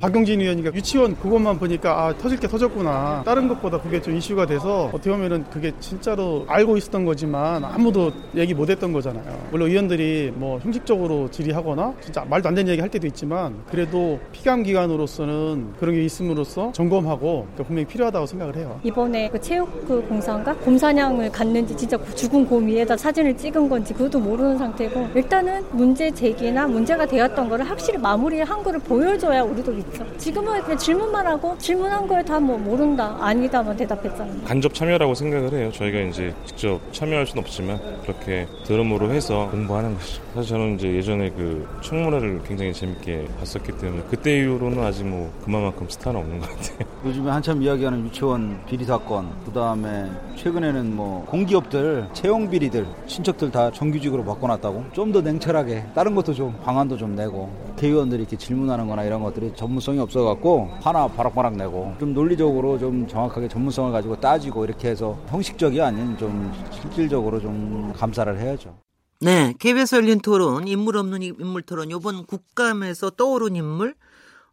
박용진 의원이가 유치원 그것만 보니까 아 터질 게 터졌구나. 다른 것보다 그게 좀 이슈가 돼서 어떻게 보면은 그게 진짜로 알고 있었던 거지만 아무도 얘기 못했던 거잖아요. 물론 의원들이 뭐 형식적으로 질의하거나 진짜 말도 안 되는 얘기 할 때도 있지만 그래도 피감 기관으로서는 그런 게 있음으로써 점검하고 분명히 필요하다고 생각을 해요. 이번에 그 체육 그 공사인가? 곰사냥을 갔는지 진짜 죽은 곰 위에다 사진을 찍은 건지 그것도 모르는 상태고 일단은 문제 제기나 문제가 되었던 거를 확실히 마무리한 거를 보여줘야 우리도. 지금은 그냥 질문만 하고 질문한 거에 다 뭐 모른다, 아니다만 대답했잖아요. 간접 참여라고 생각을 해요. 저희가 이제 직접 참여할 수는 없지만 그렇게 들음으로 해서 공부하는 것이죠. 사실 저는 이제 예전에 그 청문회를 굉장히 재밌게 봤었기 때문에 그때 이후로는 아직 뭐 그만큼 스타는 없는 것 같아요. 요즘에 한참 이야기하는 유치원 비리 사건, 그 다음에 최근에는 뭐 공기업들 채용 비리들 친척들 다 정규직으로 바꿔놨다고 좀 더 냉철하게 다른 것도 좀 방안도 좀 내고 대의원들이 이렇게 질문하는 거나 이런 것들이 전문 전문성이 없어갖고 하나 바락바락 내고 좀 논리적으로 좀 정확하게 전문성을 가지고 따지고 이렇게 해서 형식적이 아닌 좀 실질적으로 좀 감사를 해야죠. 네, KBS 열린 토론 인물 없는 인물 토론 요번 국감에서 떠오른 인물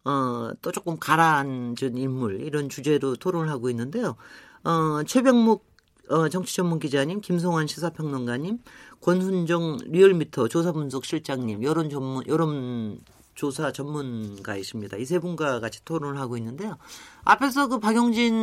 어, 또 조금 가라앉은 인물 이런 주제로 토론을 하고 있는데요. 어, 최병목 어, 정치 전문 기자님, 김송환 시사평론가님, 권순정 리얼미터 조사분석 실장님, 여론 전문 여론 조사 전문가이십니다. 이 세 분과 같이 토론을 하고 있는데요. 앞에서 그 박용진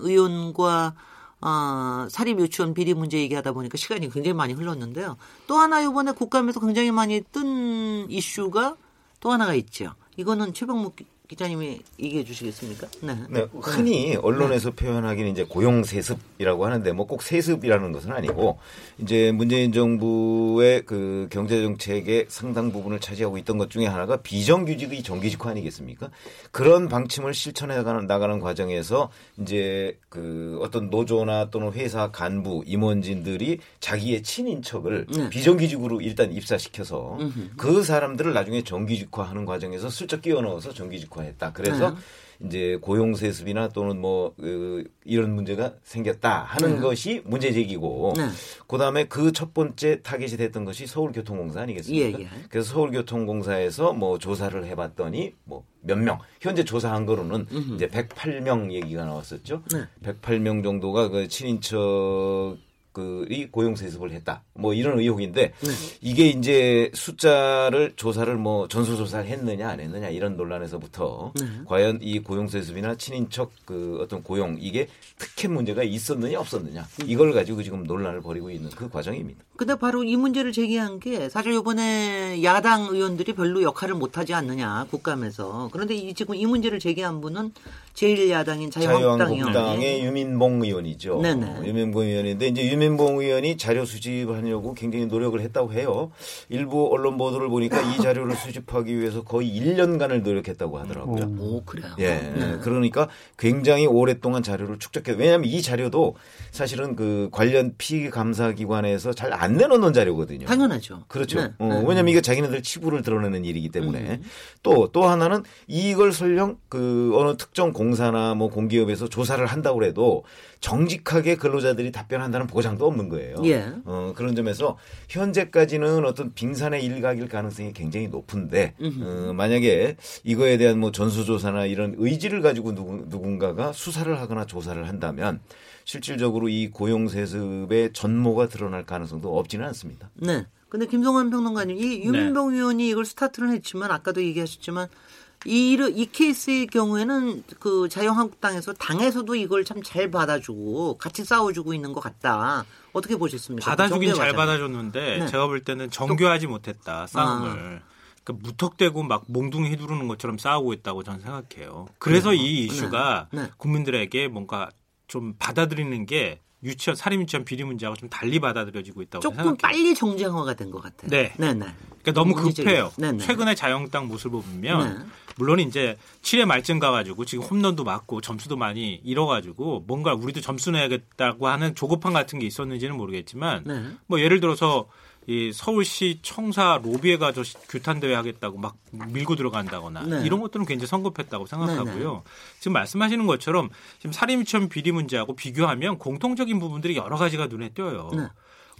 의원과 어, 사립 유치원 비리 문제 얘기하다 보니까 시간이 굉장히 많이 흘렀는데요. 또 하나 이번에 국감에서 굉장히 많이 뜬 이슈가 또 하나가 있죠. 이거는 최병묵 기자님이 얘기해 주시겠습니까? 네. 네 흔히 언론에서 네. 표현하기는 이제 고용 세습이라고 하는데 뭐 꼭 세습이라는 것은 아니고 이제 문재인 정부의 그 경제 정책의 상당 부분을 차지하고 있던 것 중에 하나가 비정규직의 정규직화 아니겠습니까? 그런 방침을 실천해 나가는, 나가는 과정에서 이제 그 어떤 노조나 또는 회사 간부 임원진들이 자기의 친인척을 네. 비정규직으로 일단 입사시켜서. 그 사람들을 나중에 정규직화하는 과정에서 슬쩍 끼워 넣어서 정규직화 했다. 그래서 네. 이제 고용 세습이나 또는 뭐 그, 이런 문제가 생겼다 하는 네. 것이 문제 제기고 네. 그다음에 그 첫 번째 타겟이 됐던 것이 서울교통공사 아니겠습니까? 예, 예. 그래서 서울교통공사에서 뭐 조사를 해 봤더니 뭐 몇 명 현재 조사한 거로는 음흠. 이제 108명 얘기가 나왔었죠. 네. 108명 정도가 그 친인척 그이 고용 세습을 했다. 뭐 이런 의혹인데 네. 이게 이제 숫자를 조사를 뭐 전수 조사를 했느냐 안 했느냐 이런 논란에서부터 네. 과연 이 고용 세습이나 친인척 그 어떤 고용 이게 특혜 문제가 있었느냐 없었느냐 이걸 가지고 지금 논란을 벌이고 있는 그 과정입니다. 근데 바로 이 문제를 제기한 게 사실 이번에 야당 의원들이 별로 역할을 못 하지 않느냐 국감에서 그런데 이 지금 이 문제를 제기한 분은 제1야당인 자유한국당의 유민봉 의원이죠. 네네. 유민봉 의원인데 이제 유민봉 의원이 자료 수집하려고 굉장히 노력을 했다고 해요. 일부 언론 보도를 보니까 이 자료를 수집하기 위해서 거의 1년간을 노력했다고 하더라고요. 오, 그래요? 예. 네. 그러니까 굉장히 오랫동안 자료를 축적해. 왜냐하면 이 자료도 사실은 그 관련 피감사기관에서 잘 안 내놓는 자료거든요. 당연하죠. 그렇죠. 네. 어, 네. 왜냐하면 이게 자기네들 치부를 드러내는 일이기 때문에 또또 음. 또 하나는 이걸 설령 그 어느 특정 공 공사나 뭐 공기업에서 조사를 한다고 해도 정직하게 근로자들이 답변한다는 보장도 없는 거예요. 예. 어, 그런 점에서 현재까지는 어떤 빙산의 일각일 가능성이 굉장히 높은데 어, 만약에 이거에 대한 뭐 전수조사나 이런 의지를 가지고 누구, 누군가가 수사를 하거나 조사를 한다면 실질적으로 이 고용세습의 전모가 드러날 가능성도 없지는 않습니다. 네. 근데 김성환 평론가님, 이 유민봉 네. 의원이 이걸 스타트를 했지만 아까도 얘기하셨지만 이, 이 케이스의 경우에는 그 자유한국당에서 당에서도 이걸 참 잘 받아주고 같이 싸워주고 있는 것 같다. 어떻게 보셨습니까? 받아주긴 잘 받아줬는데 네. 제가 볼 때는 정교하지 못했다 싸움을. 아. 그러니까 무턱대고 막 몽둥이 휘두르는 것처럼 싸우고 있다고 저는 생각해요. 그래서 그래요? 이 이슈가 네. 네. 국민들에게 뭔가 좀 받아들이는 게 유치원 살인 유치원 비리 문제하고 좀 달리 받아들여지고 있다고 조금 생각해요. 빨리 정쟁화가 된 것 같아요. 네. 네, 네. 그러니까 너무 급해요. 네네. 최근에 자유한국당 모습을 보면 네. 물론 이제 7회 말쯤 가가지고 지금 홈런도 맞고 점수도 많이 잃어가지고 뭔가 우리도 점수 내야겠다고 하는 조급함 같은 게 있었는지는 모르겠지만 네. 뭐 예를 들어서 이 서울시 청사 로비에 가서 규탄 대회 하겠다고 막 밀고 들어간다거나 네. 이런 것들은 굉장히 성급했다고 생각하고요. 네, 네. 지금 말씀하시는 것처럼 지금 살인미천 비리 문제하고 비교하면 공통적인 부분들이 여러 가지가 눈에 띄어요. 네.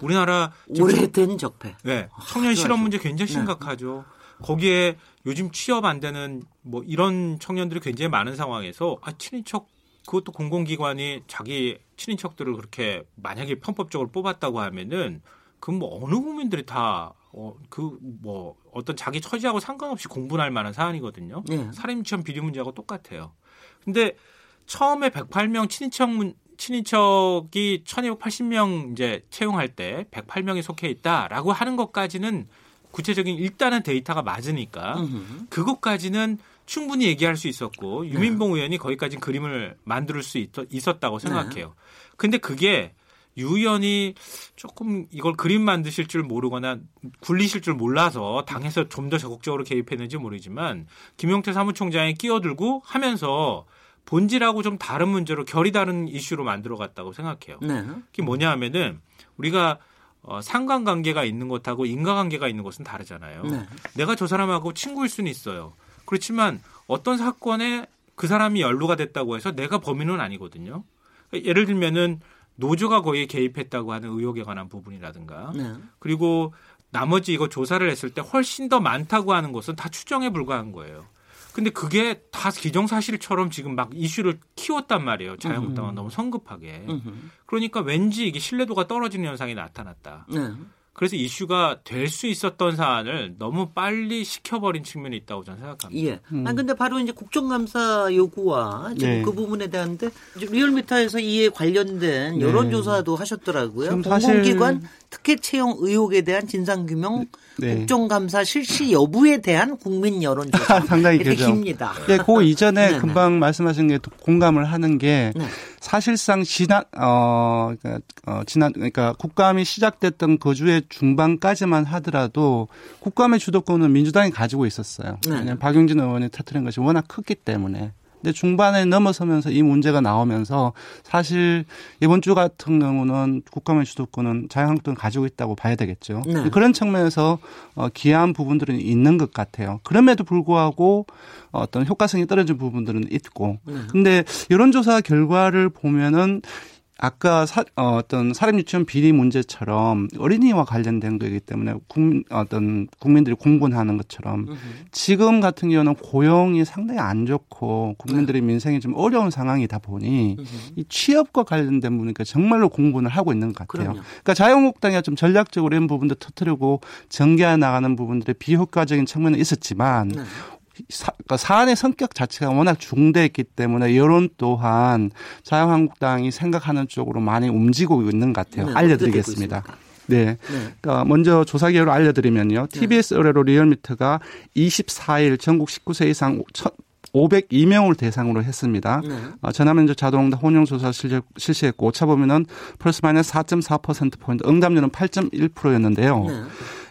우리나라 오래된 적폐. 네. 청년 실업 문제 굉장히 네. 심각하죠. 거기에 요즘 취업 안 되는 뭐 이런 청년들이 굉장히 많은 상황에서 아 친인척 그것도 공공기관이 자기 친인척들을 그렇게 만약에 편법적으로 뽑았다고 하면은 그 뭐 어느 국민들이 다 어, 그, 뭐, 어떤 자기 처지하고 상관없이 공분할 만한 사안이거든요. 네. 살인미천 비리 문제하고 똑같아요. 근데 처음에 108명 친인척 문, 친인척이 1280명 이제 채용할 때 108명이 속해 있다라고 하는 것까지는 구체적인 일단은 데이터가 맞으니까. 그것까지는 충분히 얘기할 수 있었고 유민봉 네. 의원이 거기까지 그림을 만들 수 있, 었다고 생각해요. 네. 근데 그게 유 의원이 조금 이걸 그림 만드실 줄 모르거나 굴리실 줄 몰라서 당에서 좀 더 적극적으로 개입했는지 모르지만 김용태 사무총장이 끼어들고 하면서 본질하고 좀 다른 문제로 결이 다른 이슈로 만들어 갔다고 생각해요. 네. 그게 뭐냐 하면은 우리가 어, 상관관계가 있는 것하고 인과관계가 있는 것은 다르잖아요. 네. 내가 저 사람하고 친구일 수는 있어요. 그렇지만 어떤 사건에 그 사람이 연루가 됐다고 해서 내가 범인은 아니거든요. 예를 들면은 노조가 거기에 개입했다고 하는 의혹에 관한 부분이라든가 네. 그리고 나머지 이거 조사를 했을 때 훨씬 더 많다고 하는 것은 다 추정에 불과한 거예요. 근데 그게 다 기정사실처럼 지금 막 이슈를 키웠단 말이에요. 자유한국당은 너무 성급하게. 그러니까 왠지 이게 신뢰도가 떨어지는 현상이 나타났다. 네. 그래서 이슈가 될 수 있었던 사안을 너무 빨리 시켜버린 측면이 있다고 저는 생각합니다. 예. 음. 아 근데 바로 이제 국정감사 요구와 지금 네. 그 부분에 대한데 리얼미터에서 이에 관련된 여론조사도 네. 하셨더라고요. 공공기관 특혜 채용 의혹에 대한 진상규명 네. 국정감사 실시 여부에 대한 국민 여론조사 상당히 이렇게 깁니다. 예, 그 이전에 네, 금방 말씀하신 게 공감을 하는 게 네. 사실상 지난 어, 그러니까, 어 지난 그러니까 국감이 시작됐던 그 주의 중반까지만 하더라도 국감의 주도권은 민주당이 가지고 있었어요. 네. 박용진 의원이 터트린 것이 워낙 컸기 때문에. 근데 중반에 넘어서면서 이 문제가 나오면서 사실 이번 주 같은 경우는 국감의 주도권은 자유한국당이 가지고 있다고 봐야 되겠죠. 네. 그런 측면에서 어, 기여한 부분들은 있는 것 같아요. 그럼에도 불구하고 어떤 효과성이 떨어진 부분들은 있고. 네. 근데 여론조사 결과를 보면은 아까 사, 어, 떤 사람 유치원 비리 문제처럼 어린이와 관련된 거이기 때문에 국, 어떤 국민들이 공분하는 것처럼 으흠. 지금 같은 경우는 고용이 상당히 안 좋고 국민들의 네. 민생이 좀 어려운 상황이다 보니 으흠. 이 취업과 관련된 부분이니까 정말로 공분을 하고 있는 것 같아요. 그럼요. 그러니까 자유한국당이 좀 전략적으로 이런 부분도 터트리고 전개해 나가는 부분들의 비효과적인 측면은 있었지만 네. 사, 그러니까 사안의 성격 자체가 워낙 중대했기 때문에 여론 또한 자유한국당이 생각하는 쪽으로 많이 움직이고 있는 것 같아요. 네, 알려드리겠습니다. 네. 네. 그러니까 먼저 조사 결과를 알려드리면요. TBS 의뢰로 리얼미터가 24일 전국 19세 이상 502명을 대상으로 했습니다. 네. 어, 전화면접 자동응답 혼용조사 실시했고 오차 보면은 플러스 마이너스 4.4%포인트 응답률은 8.1%였는데요. 네.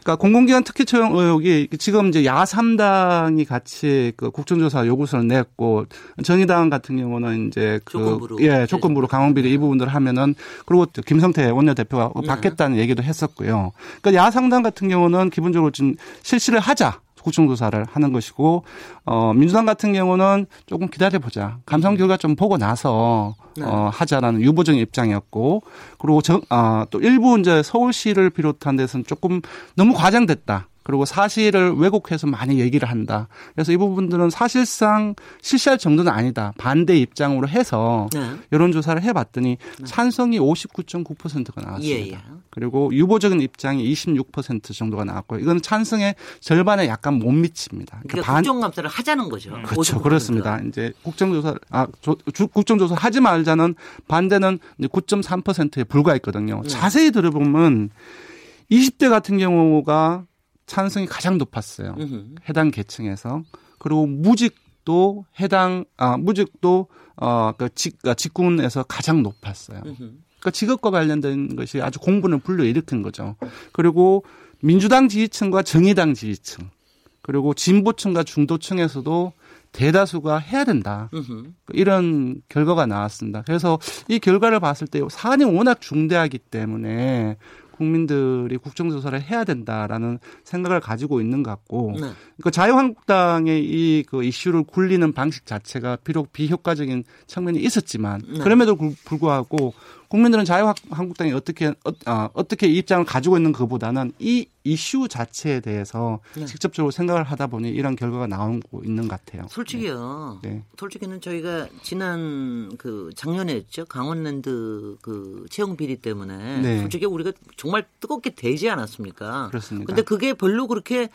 그러니까 공공기관 특혜 채용 의혹이 지금 이제 야삼당이 같이 그 국정조사 요구서를 냈고 정의당 같은 경우는 이제 그 조건부로. 예 조건부로 강원비리 이 부분들을 하면은 그리고 김성태 원내대표가 네. 받겠다는 얘기도 했었고요. 그러니까 야상당 같은 경우는 기본적으로 지금 실시를 하자. 국정조사를 하는 것이고 어 민주당 같은 경우는 조금 기다려 보자. 감성 결과 좀 보고 나서 네. 어 하자라는 유보적인 입장이었고 그리고 저, 아, 또 일부 이제 서울시를 비롯한 데서는 조금 너무 과장됐다. 그리고 사실을 왜곡해서 많이 얘기를 한다. 그래서 이 부분들은 사실상 실시할 정도는 아니다. 반대 입장으로 해서 네. 여론 조사를 해봤더니 네. 찬성이 59.9%가 나왔습니다. 예, 예. 그리고 유보적인 입장이 26% 정도가 나왔고요. 이건 찬성의 절반에 약간 못 미칩니다. 그러니까, 그러니까 국정감사를 하자는 거죠. 그렇죠. 그렇습니다. 이제 국정조사 아 국정조사 하지 말자는 반대는 9.3%에 불과했거든요. 네. 자세히 들어보면 20대 같은 경우가 찬성이 가장 높았어요. 으흠. 해당 계층에서. 그리고 무직도 해당 아 무직도 어그 직, 아, 직군에서 가장 높았어요. 으흠. 그러니까 직업과 관련된 것이 아주 공분을 불러일으킨 거죠. 그리고 민주당 지지층과 정의당 지지층 그리고 진보층과 중도층에서도 대다수가 해야 된다. 으흠. 이런 결과가 나왔습니다. 그래서 이 결과를 봤을 때 사안이 워낙 중대하기 때문에 국민들이 국정조사를 해야 된다라는 생각을 가지고 있는 것 같고, 네. 그 자유한국당의 이 그 이슈를 굴리는 방식 자체가 비록 비효과적인 측면이 있었지만, 네. 그럼에도 불구하고 국민들은 자유한국당이 어떻게 어, 어, 어떻게 입장을 가지고 있는 것보다는 이 이슈 자체에 대해서 네. 직접적으로 생각을 하다 보니 이런 결과가 나오고 있는 것 같아요. 솔직히요. 네. 솔직히는 저희가 지난 그 작년에였죠 강원랜드 그 채용 비리 때문에 네. 솔직히 우리가 정말 뜨겁게 대지 않았습니까? 그렇습니다. 근데 그게 별로 그렇게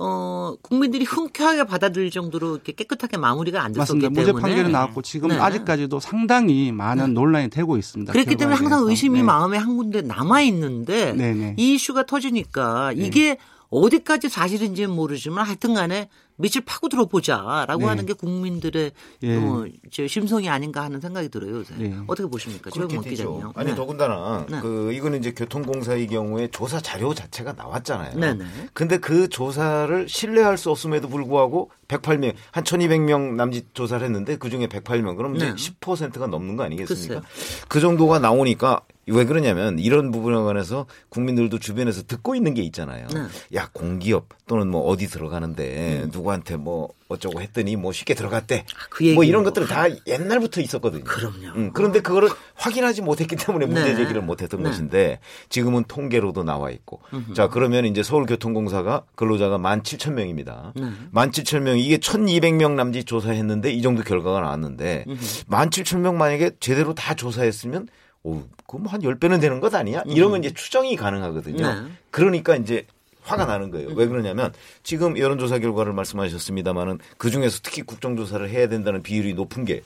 어, 국민들이 흔쾌하게 받아들일 정도로 이렇게 깨끗하게 마무리가 안 됐었기 맞습니다. 때문에 무죄 판결이 나왔고 지금 네. 아직까지도 상당히 많은 네. 논란이 되고 있습니다. 그렇기 때문에 항상 의심이 네. 마음에 한 군데 남아 있는데 네, 네. 이 이슈가 터지니까 네. 이게 어디까지 사실인지는 모르지만 하여튼 간에 밑을 파고 들어보자라고 네. 하는 게 국민들의 예. 어, 심성이 아닌가 하는 생각이 들어요. 요새. 네. 어떻게 보십니까? 되죠. 아니 네. 더군다나 네. 그 이거는 이제 교통공사의 경우에 조사 자료 자체가 나왔잖아요. 네네. 근데 그 조사를 신뢰할 수 없음에도 불구하고 108명 한 1200명 남짓 조사를 했는데 그 중에 108명 그럼 이제 10%가 넘는 거 아니겠습니까? 글쎄요. 그 정도가 나오니까 왜 그러냐면 이런 부분에 관해서 국민들도 주변에서 듣고 있는 게 있잖아요. 네. 야 공기업 또는 뭐 어디 들어가는데 음. 누구한테 뭐 어쩌고 했더니 뭐 쉽게 들어갔대. 아, 그 뭐 이런 것들은 다 옛날부터 있었거든요. 그럼요. 음, 그런데 그거를 확인하지 못했기 때문에 네. 문제 제기를 못했던 네. 것인데 지금은 통계로도 나와 있고. 음흠. 자 그러면 이제 서울교통공사가 근로자가 17,000명입니다. 네. 17,000명 이게 1,200명 남짓 조사했는데 이 정도 결과가 나왔는데 음흠. 17,000명 만약에 제대로 다 조사했으면 오, 그럼 한 10배는 되는 것 아니야? 이런 건 음. 이제 추정이 가능하거든요. 네. 그러니까 이제 화가 나는 거예요. 왜 그러냐면 지금 여론조사 결과를 말씀하셨습니다마는 그 중에서 특히 국정조사를 해야 된다는 비율이 높은 게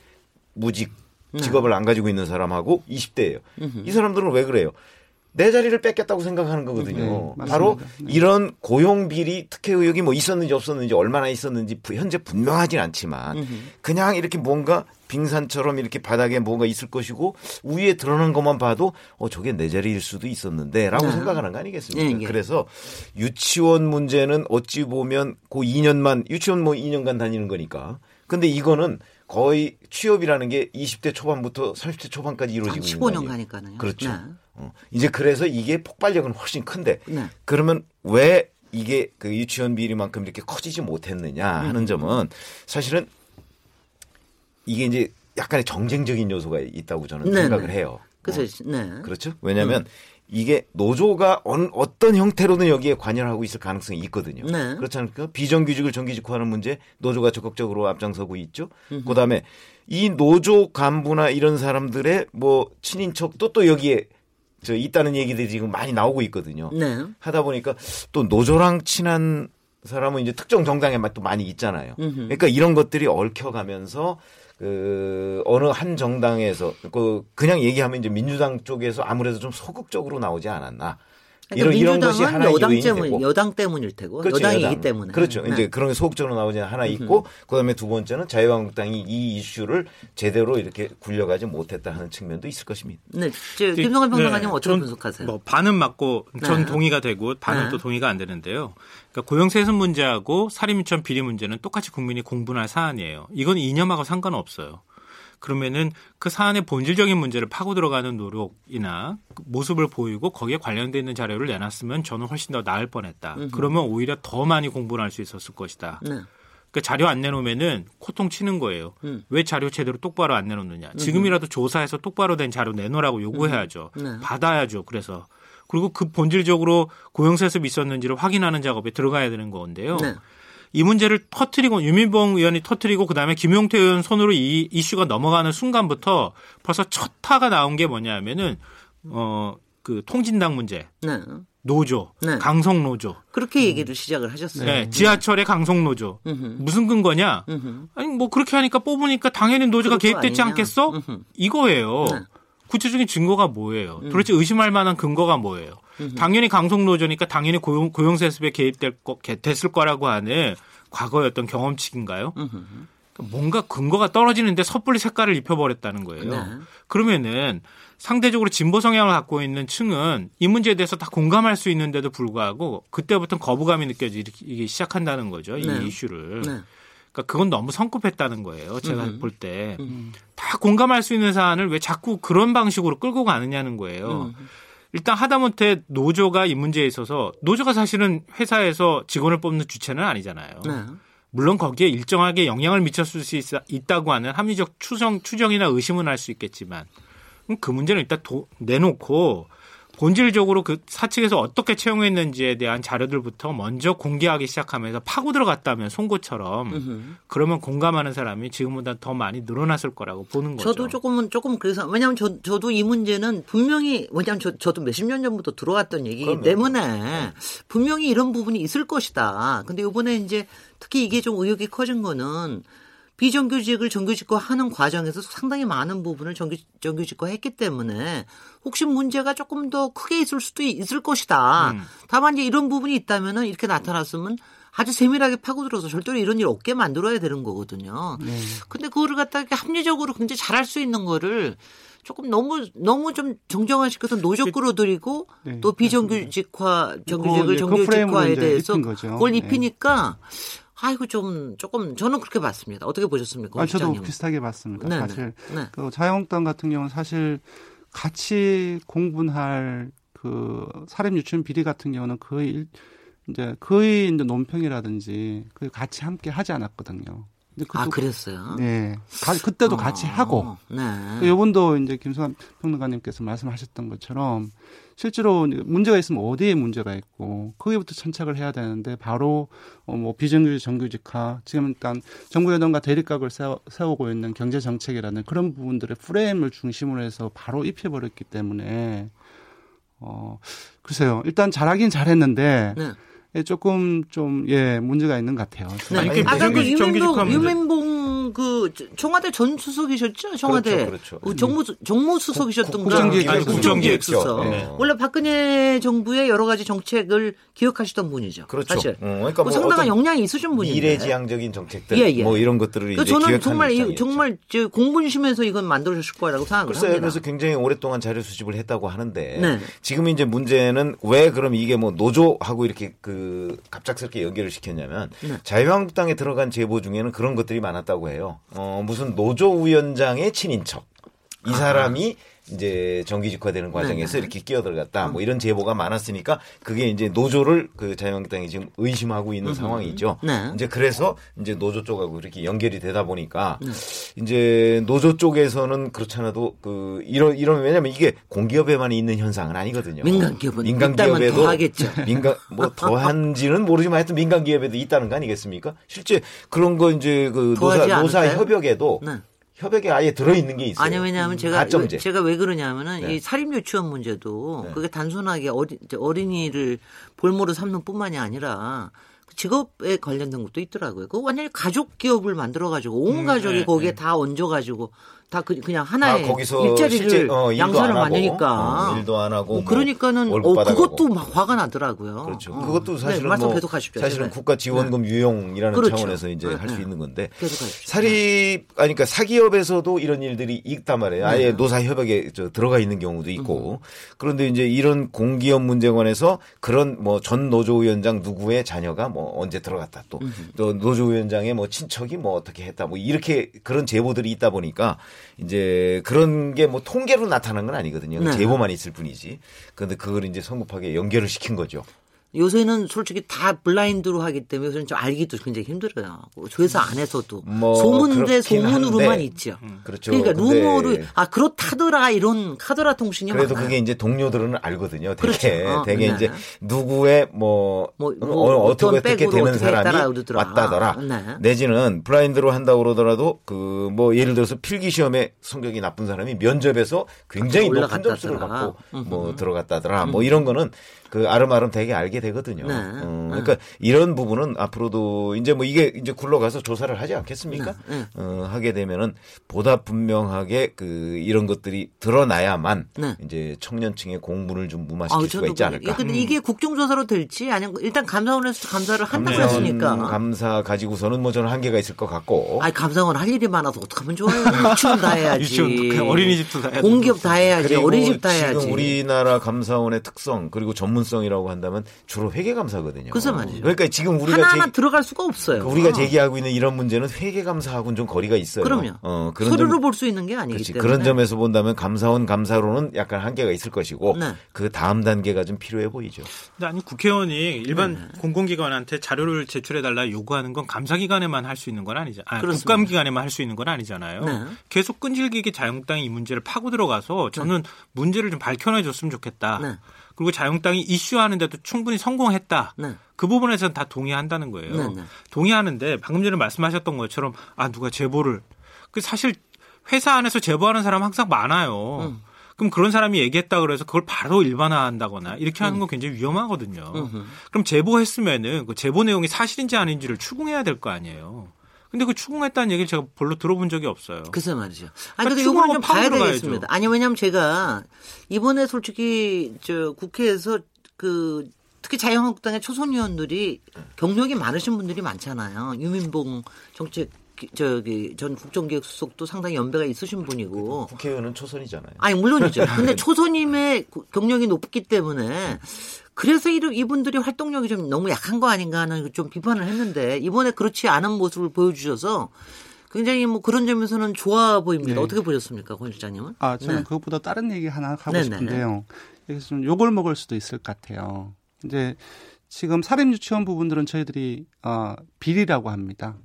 무직 네. 직업을 안 가지고 있는 사람하고 20대예요. 이 사람들은 왜 그래요? 내 자리를 뺏겼다고 생각하는 거거든요. 네, 바로 네. 이런 고용 비리 특혜 의혹이 뭐 있었는지 없었는지 얼마나 있었는지 현재 분명하진 않지만. 그냥 이렇게 뭔가 빙산처럼 이렇게 바닥에 뭐가 있을 것이고 위에 드러난 것만 봐도 어 저게 내 자리일 수도 있었는데라고 네. 생각하는 거 아니겠습니까? 네, 네. 그래서 유치원 문제는 어찌 보면 그 2년만 유치원 뭐 2년간 다니는 거니까. 근데 이거는 거의 취업이라는 게 20대 초반부터 30대 초반까지 이루어지고 있는 거예요. 15년 가니까요. 그렇죠. 네. 어. 이제 그래서 이게 폭발력은 훨씬 큰데 네. 그러면 왜 이게 그 유치원 비리만큼 이렇게 커지지 못했느냐 하는 음. 점은 사실은 이게 이제 약간의 정쟁적인 요소가 있다고 저는 네 생각을 네. 해요. 그래서 어. 네. 그렇죠. 왜냐하면 음. 이게 노조가 어 떤 형태로든 여기에 관여를 하고 있을 가능성이 있거든요. 네. 그렇지 않습니까? 비정규직을 정규직화하는 문제 노조가 적극적으로 앞장서고 있죠. 음흠. 그다음에 이 노조 간부나 이런 사람들의 뭐 친인척도 또 여기에 저 있다는 얘기들이 지금 많이 나오고 있거든요. 네. 하다 보니까 또 노조랑 친한 사람은 이제 특정 정당에 또 많이 있잖아요. 음흠. 그러니까 이런 것들이 얽혀가면서 그 어느 한 정당에서 그 그냥 얘기하면 이제 민주당 쪽에서 아무래도 좀 소극적으로 나오지 않았나. 그러니까 이런, 이런 것이 하나 여당 때문 되고. 여당 때문일 테고 그렇죠, 여당이기 여당. 때문에 그렇죠. 네. 이제 그런 게 소극적으로 나오지 하나 있고 그다음에 두 번째는 자유한국당이 이 이슈를 제대로 이렇게 굴려가지 못했다 하는 측면도 있을 것입니다. 네, 김동관 평론가님 네. 어떻게 분석하세요? 뭐 반은 맞고 전 네. 동의가 되고 반은 네. 또 동의가 안 되는데요. 그러니까 고용세습 문제하고 사립유치원 비리 문제는 똑같이 국민이 공분할 사안이에요. 이건 이념하고 상관없어요. 그러면은 그 사안의 본질적인 문제를 파고 들어가는 노력이나 모습을 보이고 거기에 관련돼 있는 자료를 내놨으면 저는 훨씬 더 나을 뻔했다. 음흠. 그러면 오히려 더 많이 공부를 할 수 있었을 것이다. 네. 그 자료 안 내놓으면은 코통 치는 거예요. 음. 왜 자료 제대로 똑바로 안 내놓느냐. 지금이라도 조사해서 똑바로 된 자료 내놓으라고 요구해야죠. 네. 받아야죠. 그래서 그리고 그 본질적으로 고용세습이 있었는지를 확인하는 작업에 들어가야 되는 건데요. 네. 이 문제를 터트리고 유민봉 의원이 터트리고 그다음에 김용태 의원 손으로 이 이슈가 넘어가는 순간부터 벌써 첫 타가 나온 게 뭐냐면은 어 그 통진당 문제. 네. 노조, 네. 강성 노조. 그렇게 얘기를 시작을 하셨어요. 네, 지하철의 강성 노조. 음흠. 무슨 근거냐? 음흠. 아니 뭐 그렇게 하니까 뽑으니까 당연히 노조가 개입됐지 아니냐? 않겠어? 음흠. 이거예요. 네. 구체적인 증거가 뭐예요? 음. 도대체 의심할 만한 근거가 뭐예요? 당연히 강성 노조니까 당연히 고용 고용 세습에 개입될 거 됐을 거라고 하는 과거의 어떤 경험칙인가요? 그러니까 뭔가 근거가 떨어지는데 섣불리 색깔을 입혀버렸다는 거예요. 네. 그러면은 상대적으로 진보 성향을 갖고 있는 층은 이 문제에 대해서 다 공감할 수 있는데도 불구하고 그때부터 거부감이 느껴지기 시작한다는 거죠. 이 네. 이슈를. 네. 그러니까 그건 너무 성급했다는 거예요. 제가 음. 볼 때. 음. 다 공감할 수 있는 사안을 왜 자꾸 그런 방식으로 끌고 가느냐는 거예요. 음. 일단 하다못해 노조가 이 문제에 있어서 노조가 사실은 회사에서 직원을 뽑는 주체는 아니잖아요. 네. 물론 거기에 일정하게 영향을 미쳤을 수 있, 다고 하는 합리적 추정, 추정이나 의심은 할 수 있겠지만 그 문제는 일단 도, 내놓고 본질적으로 그 사측에서 어떻게 채용했는지에 대한 자료들부터 먼저 공개하기 시작하면서 파고 들어갔다면 송곳처럼 으흠. 그러면 공감하는 사람이 지금보다 더 많이 늘어났을 거라고 보는 거죠. 저도 조금은 조금 그래서 왜냐하면 저, 저도 이 문제는 분명히 왜냐하면 저, 저도 몇십 년 전부터 들어왔던 그럼요. 때문에 분명히 이런 부분이 있을 것이다. 근데 이번에 이제 특히 이게 좀 의혹이 커진 거는 비정규직을 정규직화 하는 과정에서 상당히 많은 부분을 정규, 정규직화 했기 때문에 혹시 문제가 조금 더 크게 있을 수도 있을 것이다. 음. 다만 이제 이런 부분이 있다면은 이렇게 나타났으면 아주 세밀하게 파고들어서 절대로 이런 일 없게 만들어야 되는 거거든요. 네. 근데 그거를 갖다가 합리적으로 굉장히 잘할 수 있는 거를 조금 너무 너무 좀 정정화시켜서 노조 끌어들이고 네. 또 비정규직화 정규직을 정규직화에 대해서 그걸 입히니까 네. 아이고 좀 조금 저는 그렇게 봤습니다. 어떻게 보셨습니까? 아, 저도 비슷하게 봤습니다. 네네. 사실 네. 그 자유한국당 같은 경우는 사실 같이 공분할 그 사립 유치원 비리 같은 경우는 거의 이제 거의 이제 논평이라든지 그 같이 함께 하지 않았거든요. 아 그랬어요? 네, 가, 그때도 어, 같이 하고. 네. 요번도 이제 김수환 평론가님께서 말씀하셨던 것처럼 실제로 문제가 있으면 어디에 문제가 있고 거기부터 천착을 해야 되는데 바로 어, 뭐 비정규직 정규직화 지금 일단 정부 여당과 대립각을 세워, 세우고 있는 경제 정책이라는 그런 부분들의 프레임을 중심으로 해서 바로 입혀버렸기 때문에 어 글쎄요 일단 잘하긴 잘했는데. 네. 예, 조금 좀 예 문제가 있는 것 같아요. 네. 아니, 아까 그 유민봉 그 청와대 전 수석이셨죠? 청와대 그렇죠, 그렇죠. 정무 정무 수석이셨던가 국정기획 국정기획수석. 네. 원래 박근혜 정부의 여러 가지 정책을 기억하시던 분이죠. 그렇죠. 사실. 음, 그러니까 뭐 상당한 영향이 있으신 분인데. 미래지향적인 정책들 예, 예. 뭐 이런 것들을 그 저는 정말 이, 정말 공분심에서 이건 만들어졌을 거라고 생각을 글쎄요, 합니다. 그래서 굉장히 오랫동안 자료 수집을 했다고 하는데 네. 지금 이제 문제는 왜 그럼 이게 뭐 노조하고 이렇게 그 갑작스럽게 연결을 시켰냐면 네. 자유한국당에 들어간 제보 중에는 그런 것들이 많았다고 해요. 어, 무슨 노조 위원장의 친인척. 이 사람이 아. 이제 정규직화되는 과정에서 네 이렇게 끼어들어갔다 뭐 이런 제보가 많았으니까 그게 이제 노조를 그 자유한국당이 지금 의심하고 있는 상황이죠. 네. 이제 그래서 이제 노조 쪽하고 이렇게 연결이 되다 보니까 네. 이제 노조 쪽에서는 그렇잖아도 그 이런 이런 왜냐면 이게 공기업에만 있는 현상은 아니거든요. 민간 기업은 민간 기업에도 하겠죠. 민간 뭐 더한지는 모르지만 하여튼 민간 기업에도 있다는 거 아니겠습니까? 실제 그런 거 이제 그 노사 노사 협약에도 네. 협약에 아예 들어있는 게 있어요. 아니 왜냐하면 제가 가점제. 제가 왜 그러냐면은 네. 이 사립 유치원 문제도 네. 그게 단순하게 어린 어린이를 볼모로 삼는 뿐만이 아니라 직업에 관련된 것도 있더라고요. 그 완전히 가족 기업을 만들어 가지고 온 음, 가족이 네, 거기에 네. 다 얹어 가지고 다 그, 냥 하나의 아, 일자리를 어, 양산을 만드니까 어, 일도 안 하고 뭐 그러니까는 어, 그것도 막 화가 나더라고요. 그렇죠. 어. 그것도 사실은 네, 뭐 사실은 국가 지원금 네. 유용이라는 그렇죠. 차원에서 이제 네, 할수 네. 있는 건데 사립 아니 그러니까 사기업에서도 이런 일들이 있단 말이에요. 아예 네. 노사 협약에 저 들어가 있는 경우도 있고 음. 그런데 이제 이런 공기업 문제 관해서 그런 뭐 전 노조 위원장 누구의 자녀가 뭐 언제 들어갔다 또, 음. 또 노조 위원장의 뭐 친척이 뭐 어떻게 했다 뭐 이렇게 그런 제보들이 있다 보니까 이제 그런 게 뭐 통계로 나타난 건 아니거든요. 네. 제보만 있을 뿐이지. 그런데 그걸 이제 성급하게 연결을 시킨 거죠. 요새는 솔직히 다 블라인드로 하기 때문에 요새는 좀 알기도 굉장히 힘들어요. 회사 안에서도 뭐 소문 대 소문으로만. 있죠. 음. 그렇죠. 그러니까 루머를 아 그렇다더라 이런 카더라 통신이 그래도 많아요. 그게 이제 동료들은 알거든요. 되게 그렇죠. 어, 되게 네. 이제 누구의 뭐, 뭐, 뭐 어, 어떻게 어떻게 되는 사람이 왔다더라. 네. 내지는 블라인드로 한다고 그러더라도 그 뭐 예를 들어서 필기 시험에 성적이 나쁜 사람이 면접에서 굉장히 높은 점수를 받고 뭐 들어갔다더라. 뭐 이런 거는 그 아름아름 되게 알게 되거든요. 네. 어, 그러니까 이런 부분은 앞으로도 이제 뭐 이게 이제 굴러가서 조사를 하지 않겠습니까? 네. 네. 어, 하게 되면은 보다 분명하게 그 이런 것들이 드러나야만 네. 이제 청년층의 공분을 좀 무마시킬 아, 수가 있지 않을까. 근데 이게 국정조사로 될지 아니면 일단 감사원에서 감사를 한다고 했으니까. 감사 가지고서는 뭐 저는 한계가 있을 것 같고. 아니 감사원 할 일이 많아서 어떡하면 좋아요. 유치원 다 해야지. 유치원, 어린이집도 다 해야지. 공기업 다 해야지. 어린이집 다 해야지. 지금 우리나라 감사원의 특성 그리고 전문 성이라고 한다면 주로 회계 감사거든요. 그래서 말이죠. 그러니까 지금 우리가 하나하나 제, 들어갈 수가 없어요. 우리가 어. 제기하고 있는 이런 문제는 회계 감사하고는 좀 거리가 있어요. 그럼요. 어, 그런 서류로 볼 수 있는 게 아니기 그렇지. 때문에. 그런 점에서 본다면 감사원 감사로는 약간 한계가 있을 것이고 네. 그 다음 단계가 좀 필요해 보이죠. 근데 아니 국회의원이 일반 네. 공공기관한테 자료를 제출해 달라 요구하는 건 감사기관에만 할 수 있는 건 아니죠. 아, 국감기관에만 할 수 있는 건 아니잖아요. 네. 계속 끈질기게 자유한국당이 이 문제를 파고 들어가서 저는 네. 문제를 좀 밝혀내 줬으면 좋겠다. 네. 그리고 자유한국당이 이슈하는데도 충분히 성공했다. 네. 그 부분에서는 다 동의한다는 거예요. 네, 네. 동의하는데 방금 전에 말씀하셨던 것처럼 아 누가 제보를 그 사실 회사 안에서 제보하는 사람 항상 많아요. 음. 그럼 그런 사람이 얘기했다 그래서 그걸 바로 일반화한다거나 이렇게 하는 건 음. 굉장히 위험하거든요. 음흠. 그럼 제보했으면은 그 제보 내용이 사실인지 아닌지를 추궁해야 될 거 아니에요. 근데 그 추궁했다는 얘기를 제가 별로 들어본 적이 없어요. 글쎄 말이죠. 아니, 그러니까 근데 이거는 좀 봐야 되겠습니다. 아니, 왜냐면 제가 이번에 솔직히 저 국회에서 그 특히 자유한국당의 초선 의원들이 경력이 많으신 분들이 많잖아요. 유민봉 정책 저기 전 국정기획 수석도 상당히 연배가 있으신 분이고 국회의원은 초선이잖아요. 아니 물론이죠. 근데 초선임의 경력이 높기 때문에 그래서 이분들이 활동력이 좀 너무 약한 거 아닌가 하는 좀 비판을 했는데 이번에 그렇지 않은 모습을 보여주셔서 굉장히 뭐 그런 점에서는 좋아 보입니다. 네. 어떻게 보셨습니까, 권 실장님은? 아 저는 네. 그것보다 다른 얘기 하나 하고 네네네. 싶은데요. 여기서 좀 욕을 먹을 수도 있을 것 같아요. 이제 지금 사립 유치원 부분들은 저희들이 어, 비리라고 합니다.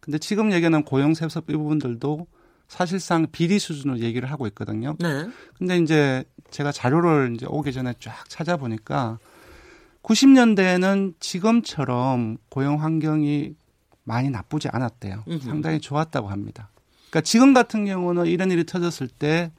근데 지금 얘기하는 고용세습 이 부분들도 사실상 비리 수준으로 얘기를 하고 있거든요. 네. 근데 이제 제가 자료를 이제 오기 전에 쫙 찾아보니까 90년대에는 지금처럼 고용 환경이 많이 나쁘지 않았대요. 상당히 좋았다고 합니다. 그러니까 지금 같은 경우는 이런 일이 터졌을 때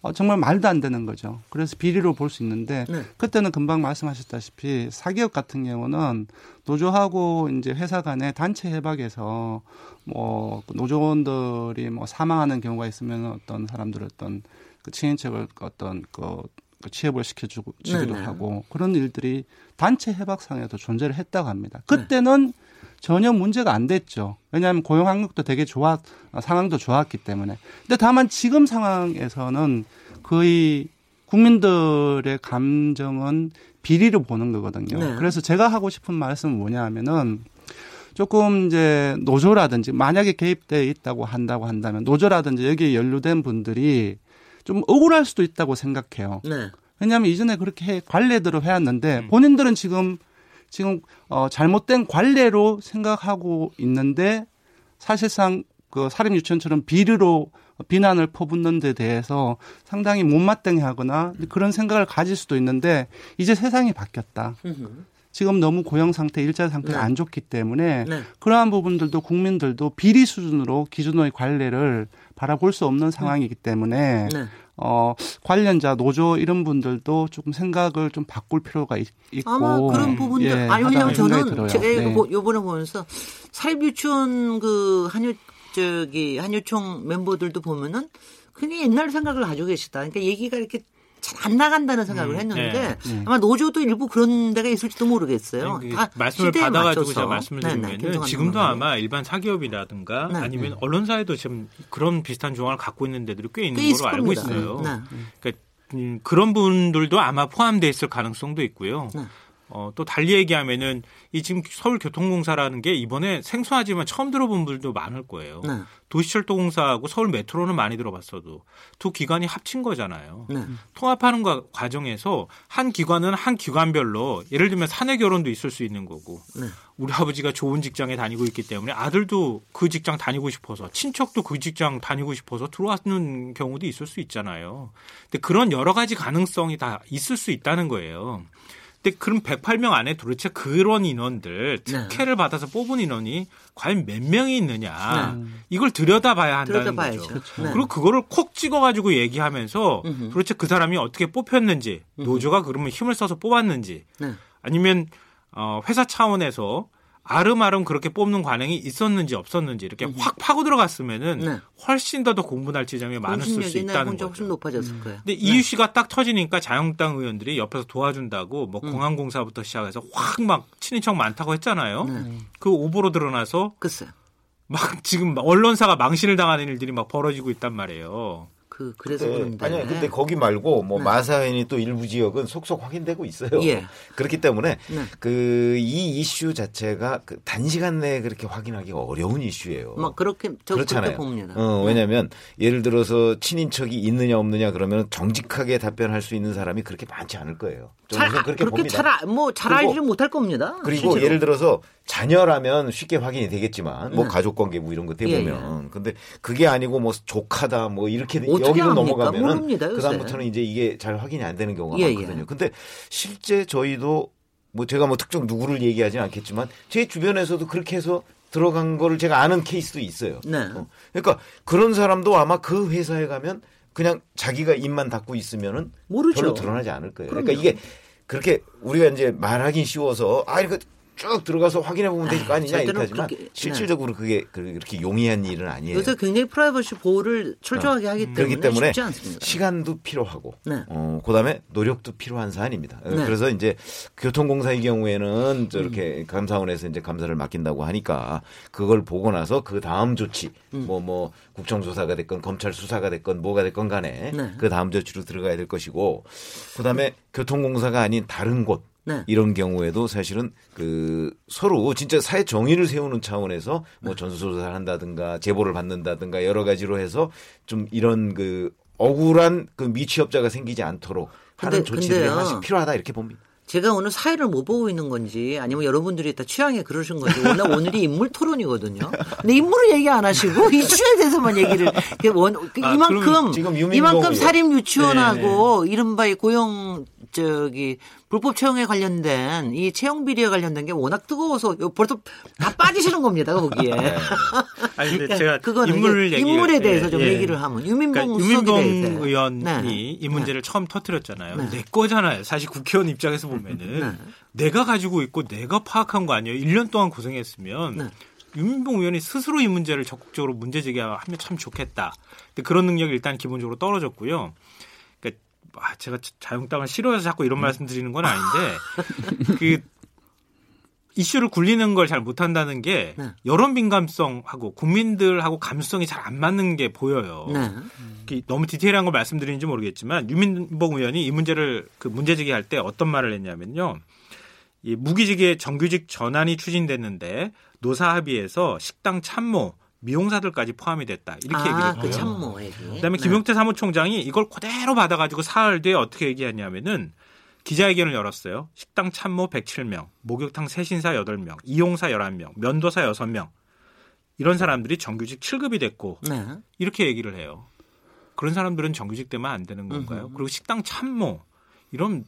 어, 정말 말도 안 되는 거죠. 그래서 비리로 볼 수 있는데 네. 그때는 금방 말씀하셨다시피 사기업 같은 경우는 노조하고 이제 회사 간의 단체 협약에서 뭐 노조원들이 뭐 사망하는 경우가 있으면 어떤 사람들 어떤 그 친인척을 어떤 그, 그 취업을 시켜주고 주기도 네네. 하고 그런 일들이 단체 협약상에도 존재를 했다고 합니다. 그때는 네. 전혀 문제가 안 됐죠. 왜냐하면 고용 환경도 되게 좋았, 상황도 좋았기 때문에. 근데 다만 지금 상황에서는 거의 국민들의 감정은 비리로 보는 거거든요. 네. 그래서 제가 하고 싶은 말씀은 뭐냐 하면은 조금 이제 노조라든지 만약에 개입돼 있다고 한다고 한다면 노조라든지 여기에 연루된 분들이 좀 억울할 수도 있다고 생각해요. 네. 왜냐하면 이전에 그렇게 관례대로 해왔는데 음. 본인들은 지금 지금 어 잘못된 관례로 생각하고 있는데 사실상 그 사립 유치원처럼 비리로 비난을 퍼붓는 데 대해서 상당히 못마땅해 하거나 그런 생각을 가질 수도 있는데 이제 세상이 바뀌었다. 지금 너무 고용 상태, 일자 상태가 네. 안 좋기 때문에 네. 그러한 부분들도 국민들도 비리 수준으로 기준의 관례를 바라볼 수 없는 상황이기 때문에 네. 어, 관련자, 노조 이런 분들도 조금 생각을 좀 바꿀 필요가 있, 고 아마 그런 부분들, 예, 아니, 왜냐면 저는 제가 네. 요번에 보면서 사립유치원 그 한유, 저기, 한유총 member들도 보면은 그냥 옛날 생각을 가지고 계시다. 그러니까 얘기가 이렇게 잘 안 나간다는 생각을 음, 했는데 네. 네. 아마 노조도 일부 그런 데가 있을지도 모르겠어요. 네, 그 말씀을 받아가지고 제가 말씀을 네, 드리면 지금도 아마 일반 사기업이라든가 네, 아니면 네. 언론사에도 지금 그런 비슷한 조항을 갖고 있는 데들이 꽤 있는 꽤 걸로 알고 있어요. 그러니까 음, 그런 분들도 아마 포함돼 있을 가능성도 있고요. 어, 또 달리 얘기하면은 이 지금 서울교통공사라는 게 이번에 생소하지만 처음 들어본 분들도 많을 거예요. 네. 도시철도공사하고 서울 메트로는 많이 들어봤어도 두 기관이 합친 거잖아요. 네. 통합하는 과정에서 한 기관은 한 기관별로 예를 들면 사내 결혼도 있을 수 있는 거고 네. 우리 아버지가 좋은 직장에 다니고 있기 때문에 아들도 그 직장 다니고 싶어서 친척도 그 직장 다니고 싶어서 들어왔는 경우도 있을 수 있잖아요. 근데 그런 여러 가지 가능성이 다 있을 수 있다는 거예요. 근데 그럼 108명 안에 도대체 그런 인원들 네. 특혜를 네. 받아서 뽑은 인원이 과연 몇 명이 있느냐 네. 이걸 들여다봐야 한다는 들여다봐야죠. 거죠. 그렇죠. 네. 그리고 그거를 콕 찍어가지고 얘기하면서 음흠. 도대체 그 사람이 어떻게 뽑혔는지 음 노조가 그러면 힘을 써서 뽑았는지 네. 아니면 어, 회사 차원에서 아름아름 그렇게 뽑는 관행이 있었는지 없었는지 이렇게 음. 확 파고 들어갔으면은 네. 훨씬 더 더 공분할 지점이 많았을 수 있다는 거죠. 훨씬 높아졌을 거예요. 근데 네. 이유씨가 딱 터지니까 자영당 의원들이 옆에서 도와준다고 뭐 음. 공항공사부터 시작해서 확 막 친인척 많다고 했잖아요. 네. 그 오보로 드러나서 글쎄. 막 지금 언론사가 망신을 당하는 일들이 막 벌어지고 있단 말이에요. 그 그래서 네. 그런데 아니 근데 거기 말고 뭐 네. 마사회니 또 일부 지역은 속속 확인되고 있어요. 예. 그렇기 때문에 네. 그이 이슈 자체가 그 단시간 내에 그렇게 확인하기 어려운 이슈예요. 막 그렇게 그렇잖아요. 봅니다. 어, 왜냐하면 예를 들어서 친인척이 있느냐 없느냐 그러면 정직하게 답변할 수 있는 사람이 그렇게 많지 않을 거예요. 잘 그렇게 봅니다. 잘 뭐 잘 알지는 못할 겁니다. 그리고 실제로. 예를 들어서 자녀라면 쉽게 확인이 되겠지만 뭐 네. 가족 관계 뭐 이런 거 대보면 예, 예. 근데 그게 아니고 뭐 조카다 뭐 이렇게 여기로 넘어가면은 그다음부터는 이제 이게 잘 확인이 안 되는 경우가 예, 예, 많거든요. 근데 실제 저희도 뭐 제가 뭐 특정 누구를 얘기하지는 않겠지만 제 주변에서도 그렇게 해서 들어간 거를 제가 아는 케이스도 있어요. 네. 어. 그러니까 그런 사람도 아마 그 회사에 가면 그냥 자기가 입만 닫고 있으면은 모르죠. 별로 드러나지 않을 거예요. 그럼요. 그러니까 이게 그렇게 우리가 이제 말하기 쉬워서 아 이거 쭉 들어가서 확인해 보면 되지 거 아니냐 이렇게 하지만 그렇게, 네. 실질적으로 그게 그렇게 용이한 일은 아니에요. 그래서 굉장히 프라이버시 보호를 철저하게 어. 하기 때문에 그렇기 때문에 시간도 필요하고 네. 어, 그다음에 노력도 필요한 사안입니다. 네. 그래서 이제 교통공사의 경우에는 저렇게 음. 감사원에서 이제 감사를 맡긴다고 하니까 그걸 보고 나서 그 다음 조치 뭐뭐 음. 뭐 국정 조사가 됐건 검찰 수사가 됐건 뭐가 됐건 간에 네. 그 다음 조치로 들어가야 될 것이고 그다음에 교통공사가 아닌 다른 곳 네. 이런 경우에도 사실은 그 서로 진짜 사회 정의를 세우는 차원에서 뭐 네. 전수조사를 한다든가 제보를 받는다든가 여러 가지로 해서 좀 이런 그 억울한 그 미취업자가 생기지 않도록 하는 근데, 조치들이 하나씩 필요하다 이렇게 봅니다. 제가 오늘 사회를 못 보고 있는 건지 아니면 여러분들이 다 취향에 그러신 건지 오늘 오늘이 인물 토론이거든요. 근데 인물을 얘기 안 하시고 이슈에 대해서만 얘기를 원 아, 이만큼 이만큼 사립 유치원하고 네, 네. 이른바 고용 저기 불법 채용에 관련된 이 채용 비리에 관련된 게 워낙 뜨거워서 벌써 다 빠지시는 겁니다 거기에. 네. 아니 근데 그러니까 제가 그거는 인물 얘기, 인물에 대해서 예, 좀 예. 얘기를 하면 유민봉 그러니까 유민봉 의원이 네. 이 문제를 네. 처음 터뜨렸잖아요. 네. 내 거잖아요. 사실 국회의원 입장에서 보면은 네. 내가 가지고 있고 내가 파악한 거 아니에요. 1년 동안 고생했으면. 네. 유민봉 의원이 스스로 이 문제를 적극적으로 문제 제기하면 참 좋겠다. 근데 그런 능력이 일단 기본적으로 떨어졌고요. 아, 제가 자영당을 싫어해서 자꾸 이런 음. 말씀 드리는 건 아닌데 그 이슈를 굴리는 걸 잘 못한다는 게 네. 여론 민감성하고 국민들하고 감수성이 잘 안 맞는 게 보여요. 네. 너무 디테일한 걸 말씀드리는지 모르겠지만 유민봉 의원이 이 문제를 그 문제 제기 할 때 어떤 말을 했냐면요. 이 무기직의 정규직 전환이 추진됐는데 노사 합의에서 식당 참모 미용사들까지 포함이 됐다. 이렇게 아, 얘기를 그 했고요. 그 참모 얘기. 그다음에 네. 김용태 사무총장이 이걸 그대로 받아가지고 사흘 뒤에 어떻게 얘기했냐면은 기자회견을 열었어요. 식당 참모 107명, 목욕탕 세신사 8명, 이용사 11명, 면도사 6명. 이런 사람들이 정규직 7급이 됐고 네. 이렇게 얘기를 해요. 그런 사람들은 정규직 되면 안 되는 건가요? 음흠. 그리고 식당 참모 이런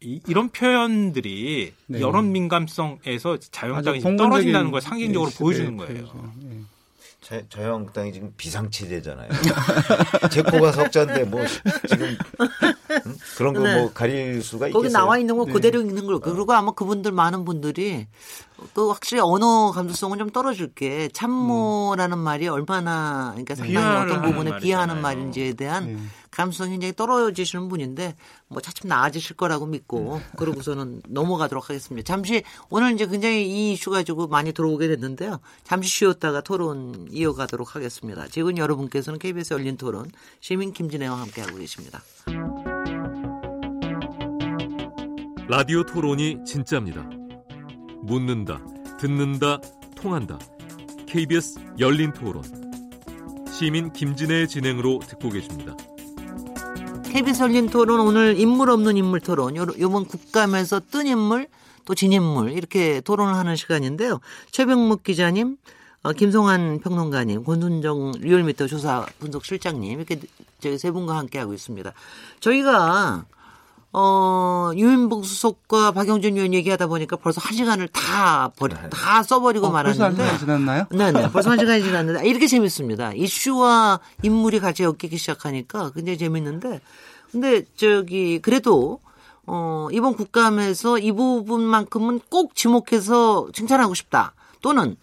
이, 런 표현들이 네. 여론 민감성에서 자영당이 떨어진다는 걸 상징적으로 네, 보여주는 거예요. 네. 자, 자유한국당이 지금 비상치대잖아요. 제 코가 석자인데 뭐 지금 응? 그런 거뭐 네. 가릴 수가 있겠어요. 거기 나와 있는 거 네. 그대로 네. 있는 걸 그리고 아마 그분들 많은 분들이 그 확실히 언어 감수성은 좀 떨어질 게 참모라는 음. 말이 얼마나 그러니까 상당히 어떤 부분에 비하하는 말인지에 대한 네. 감수성이 굉장히 떨어지시는 분인데 뭐 차츰 나아지실 거라고 믿고 네. 그러고서는 넘어가도록 하겠습니다. 잠시 오늘 이제 굉장히 이 이슈 가지고 많이 들어오게 됐는데요. 잠시 쉬었다가 토론 이어가도록 하겠습니다. 지금 여러분께서는 KBS 열린 토론 시민 김진애와 함께하고 계십니다. 라디오 토론이 진짜입니다. 묻는다, 듣는다, 통한다. KBS 열린 토론. 시민 김진애의 진행으로 듣고 계십니다. KBS 열린 토론 오늘 인물 없는 인물 토론. 요, 요번 국감에서 뜬 인물 또 진인물 이렇게 토론을 하는 시간인데요. 최병묵 기자님, 어, 김송환 평론가님, 권순정 리얼미터 조사 분석 실장님 이렇게 저희 세 분과 함께 하고 있습니다. 저희가 어, 유인봉 수석과 박영준 의원 얘기하다 보니까 벌써 한 시간을 다 버리, 네. 다 써버리고 어, 말았는데. 벌써 한 시간이 지났나요? 네네. 벌써 한 시간이 지났는데. 이렇게 재밌습니다. 이슈와 인물이 같이 엮이기 시작하니까 굉장히 재밌는데. 근데 저기, 그래도 어, 이번 국감에서 이 부분만큼은 꼭 지목해서 칭찬하고 싶다. 또는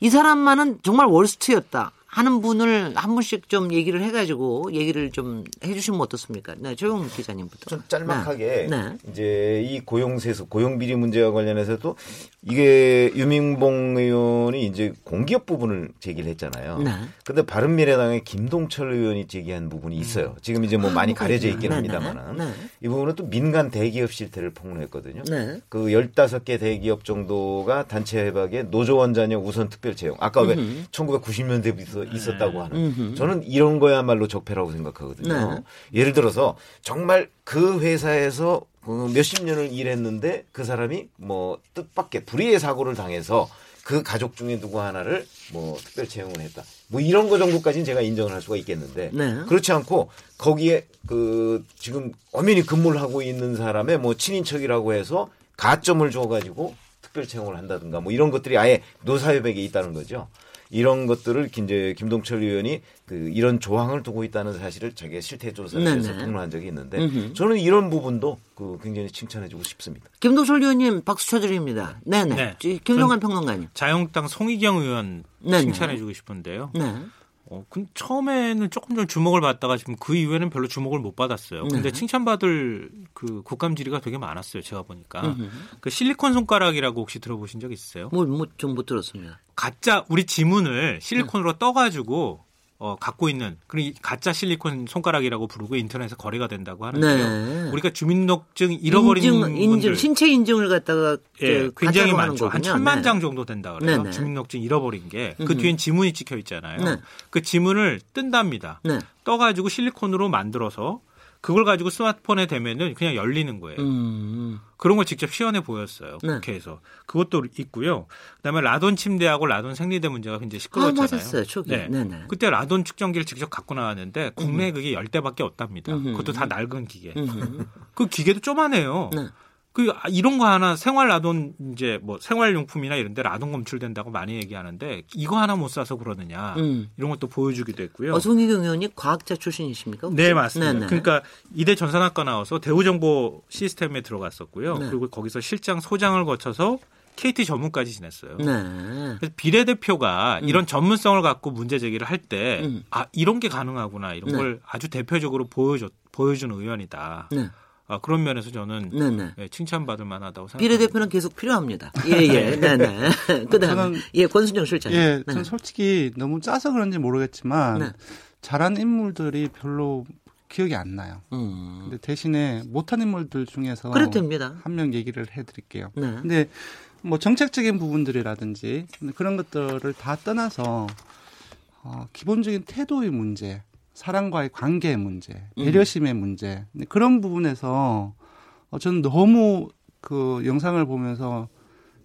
이 사람만은 정말 월스트였다. 하는 분을 한 분씩 좀 얘기를 해가지고 얘기를 좀 해주시면 어떻습니까? 네, 조용 기자님부터. 좀 짤막하게 네. 네. 이제 이 고용세수, 고용비리 문제와 관련해서도 이게 유민봉 의원이 이제 공기업 부분을 제기를 했잖아요. 네. 근데 바른미래당의 김동철 의원이 제기한 부분이 있어요. 지금 이제 뭐 아, 많이 가려져 있긴 네, 네, 합니다만은 네. 이 부분은 또 민간 대기업 실태를 폭로했거든요. 그 15개 대기업 정도가 단체 협약에 노조원 자녀 우선 특별 채용. 아까 왜 1990년대부터 있었다고 하는. 저는 이런 거야말로 적폐라고 생각하거든요. 예를 들어서 정말 그 회사에서 그 몇십 년을 일했는데 그 사람이 뭐 뜻밖의 불의의 사고를 당해서 그 가족 중에 누구 하나를 뭐 특별 채용을 했다. 뭐 이런 거 정도까지는 제가 인정을 할 수가 있겠는데 네. 그렇지 않고 거기에 그 지금 엄연히 근무를 하고 있는 사람의 뭐 친인척이라고 해서 가점을 줘가지고 특별 채용을 한다든가 뭐 이런 것들이 아예 노사협약에 있다는 거죠. 이런 것들을 이제 김동철 의원이 그 이런 조항을 두고 있다는 사실을 자기가 실태 조사에서 폭로한 적이 있는데 음흠. 저는 이런 부분도 그 굉장히 칭찬해주고 싶습니다. 김동철 의원님 박수 쳐드립니다. 네네. 네. 김동관 평론가님. 자유한국당 송희경 의원 칭찬해주고 싶은데요. 네. 어, 그 처음에는 조금 좀 주목을 받다가 지금 그 이후에는 별로 주목을 못 받았어요. 근데 네. 칭찬받을 그 국감 질의가 되게 많았어요. 제가 보니까. 음흠. 그 실리콘 손가락이라고 혹시 들어보신 적 있으세요? 뭐, 뭐, 좀못 들었습니다. 가짜, 우리 지문을 실리콘으로 네. 떠가지고 어, 갖고 있는 그리고 가짜 실리콘 손가락이라고 부르고 인터넷에 거래가 된다고 하는데요. 네. 우리가 주민등록증 잃어버린 인증, 분들 인증, 신체 인증을 갖다가 예, 굉장히 많죠. 한 천만 네. 장 정도 된다 그래요. 네, 네. 주민등록증 잃어버린 게 그 뒤엔 지문이 찍혀 있잖아요. 네. 그 지문을 뜬답니다. 네. 떠가지고 실리콘으로 만들어서 그걸 가지고 스마트폰에 대면은 그냥 열리는 거예요. 음. 그런 걸 직접 시연해 보였어요. 네. 국회에서. 그것도 있고요. 그다음에 라돈 침대하고 라돈 생리대 문제가 굉장히 시끄러웠잖아요. 아, 맞았어요. 초기. 네. 네네. 그때 라돈 측정기를 직접 갖고 나왔는데 국내에 음. 그게 10대밖에 없답니다. 음흠. 그것도 다 낡은 기계. 그 기계도 쪼만해요. 네. 그 아, 이런 거 하나 생활 라돈 이제 뭐 생활용품이나 이런 데 라돈 검출된다고 많이 얘기하는데 이거 하나 못 사서 그러느냐 음. 이런 것도 보여주기도 했고요. 어송희경 의원이 과학자 출신이십니까? 혹시? 네 맞습니다. 네네. 그러니까 이대 전산학과 나와서 대우정보 시스템에 들어갔었고요. 네. 그리고 거기서 실장 소장을 거쳐서 KT 전문까지 지냈어요. 네. 그래서 비례대표가 음. 이런 전문성을 갖고 문제 제기를 할 때, 음. 아, 이런 게 가능하구나, 이런 네. 걸 아주 대표적으로 보여줘, 보여준 의원이다. 네. 아, 그런 면에서 저는 네네. 예, 칭찬받을 만하다고 생각합니다. 비례대표는 계속 필요합니다. 예, 예. 네, 네. 그다음에 예, 권순정 실장. 예, 네. 전 솔직히 너무 짜서 그런지 모르겠지만 네. 잘한 인물들이 별로 기억이 안 나요. 음. 근데 대신에 못한 인물들 중에서. 한 명 얘기를 해 드릴게요. 네. 근데 뭐 정책적인 부분들이라든지 그런 것들을 다 떠나서 어, 기본적인 태도의 문제 사랑과의 관계의 문제, 음. 배려심의 음. 문제 그런 부분에서 어, 저는 너무 그 영상을 보면서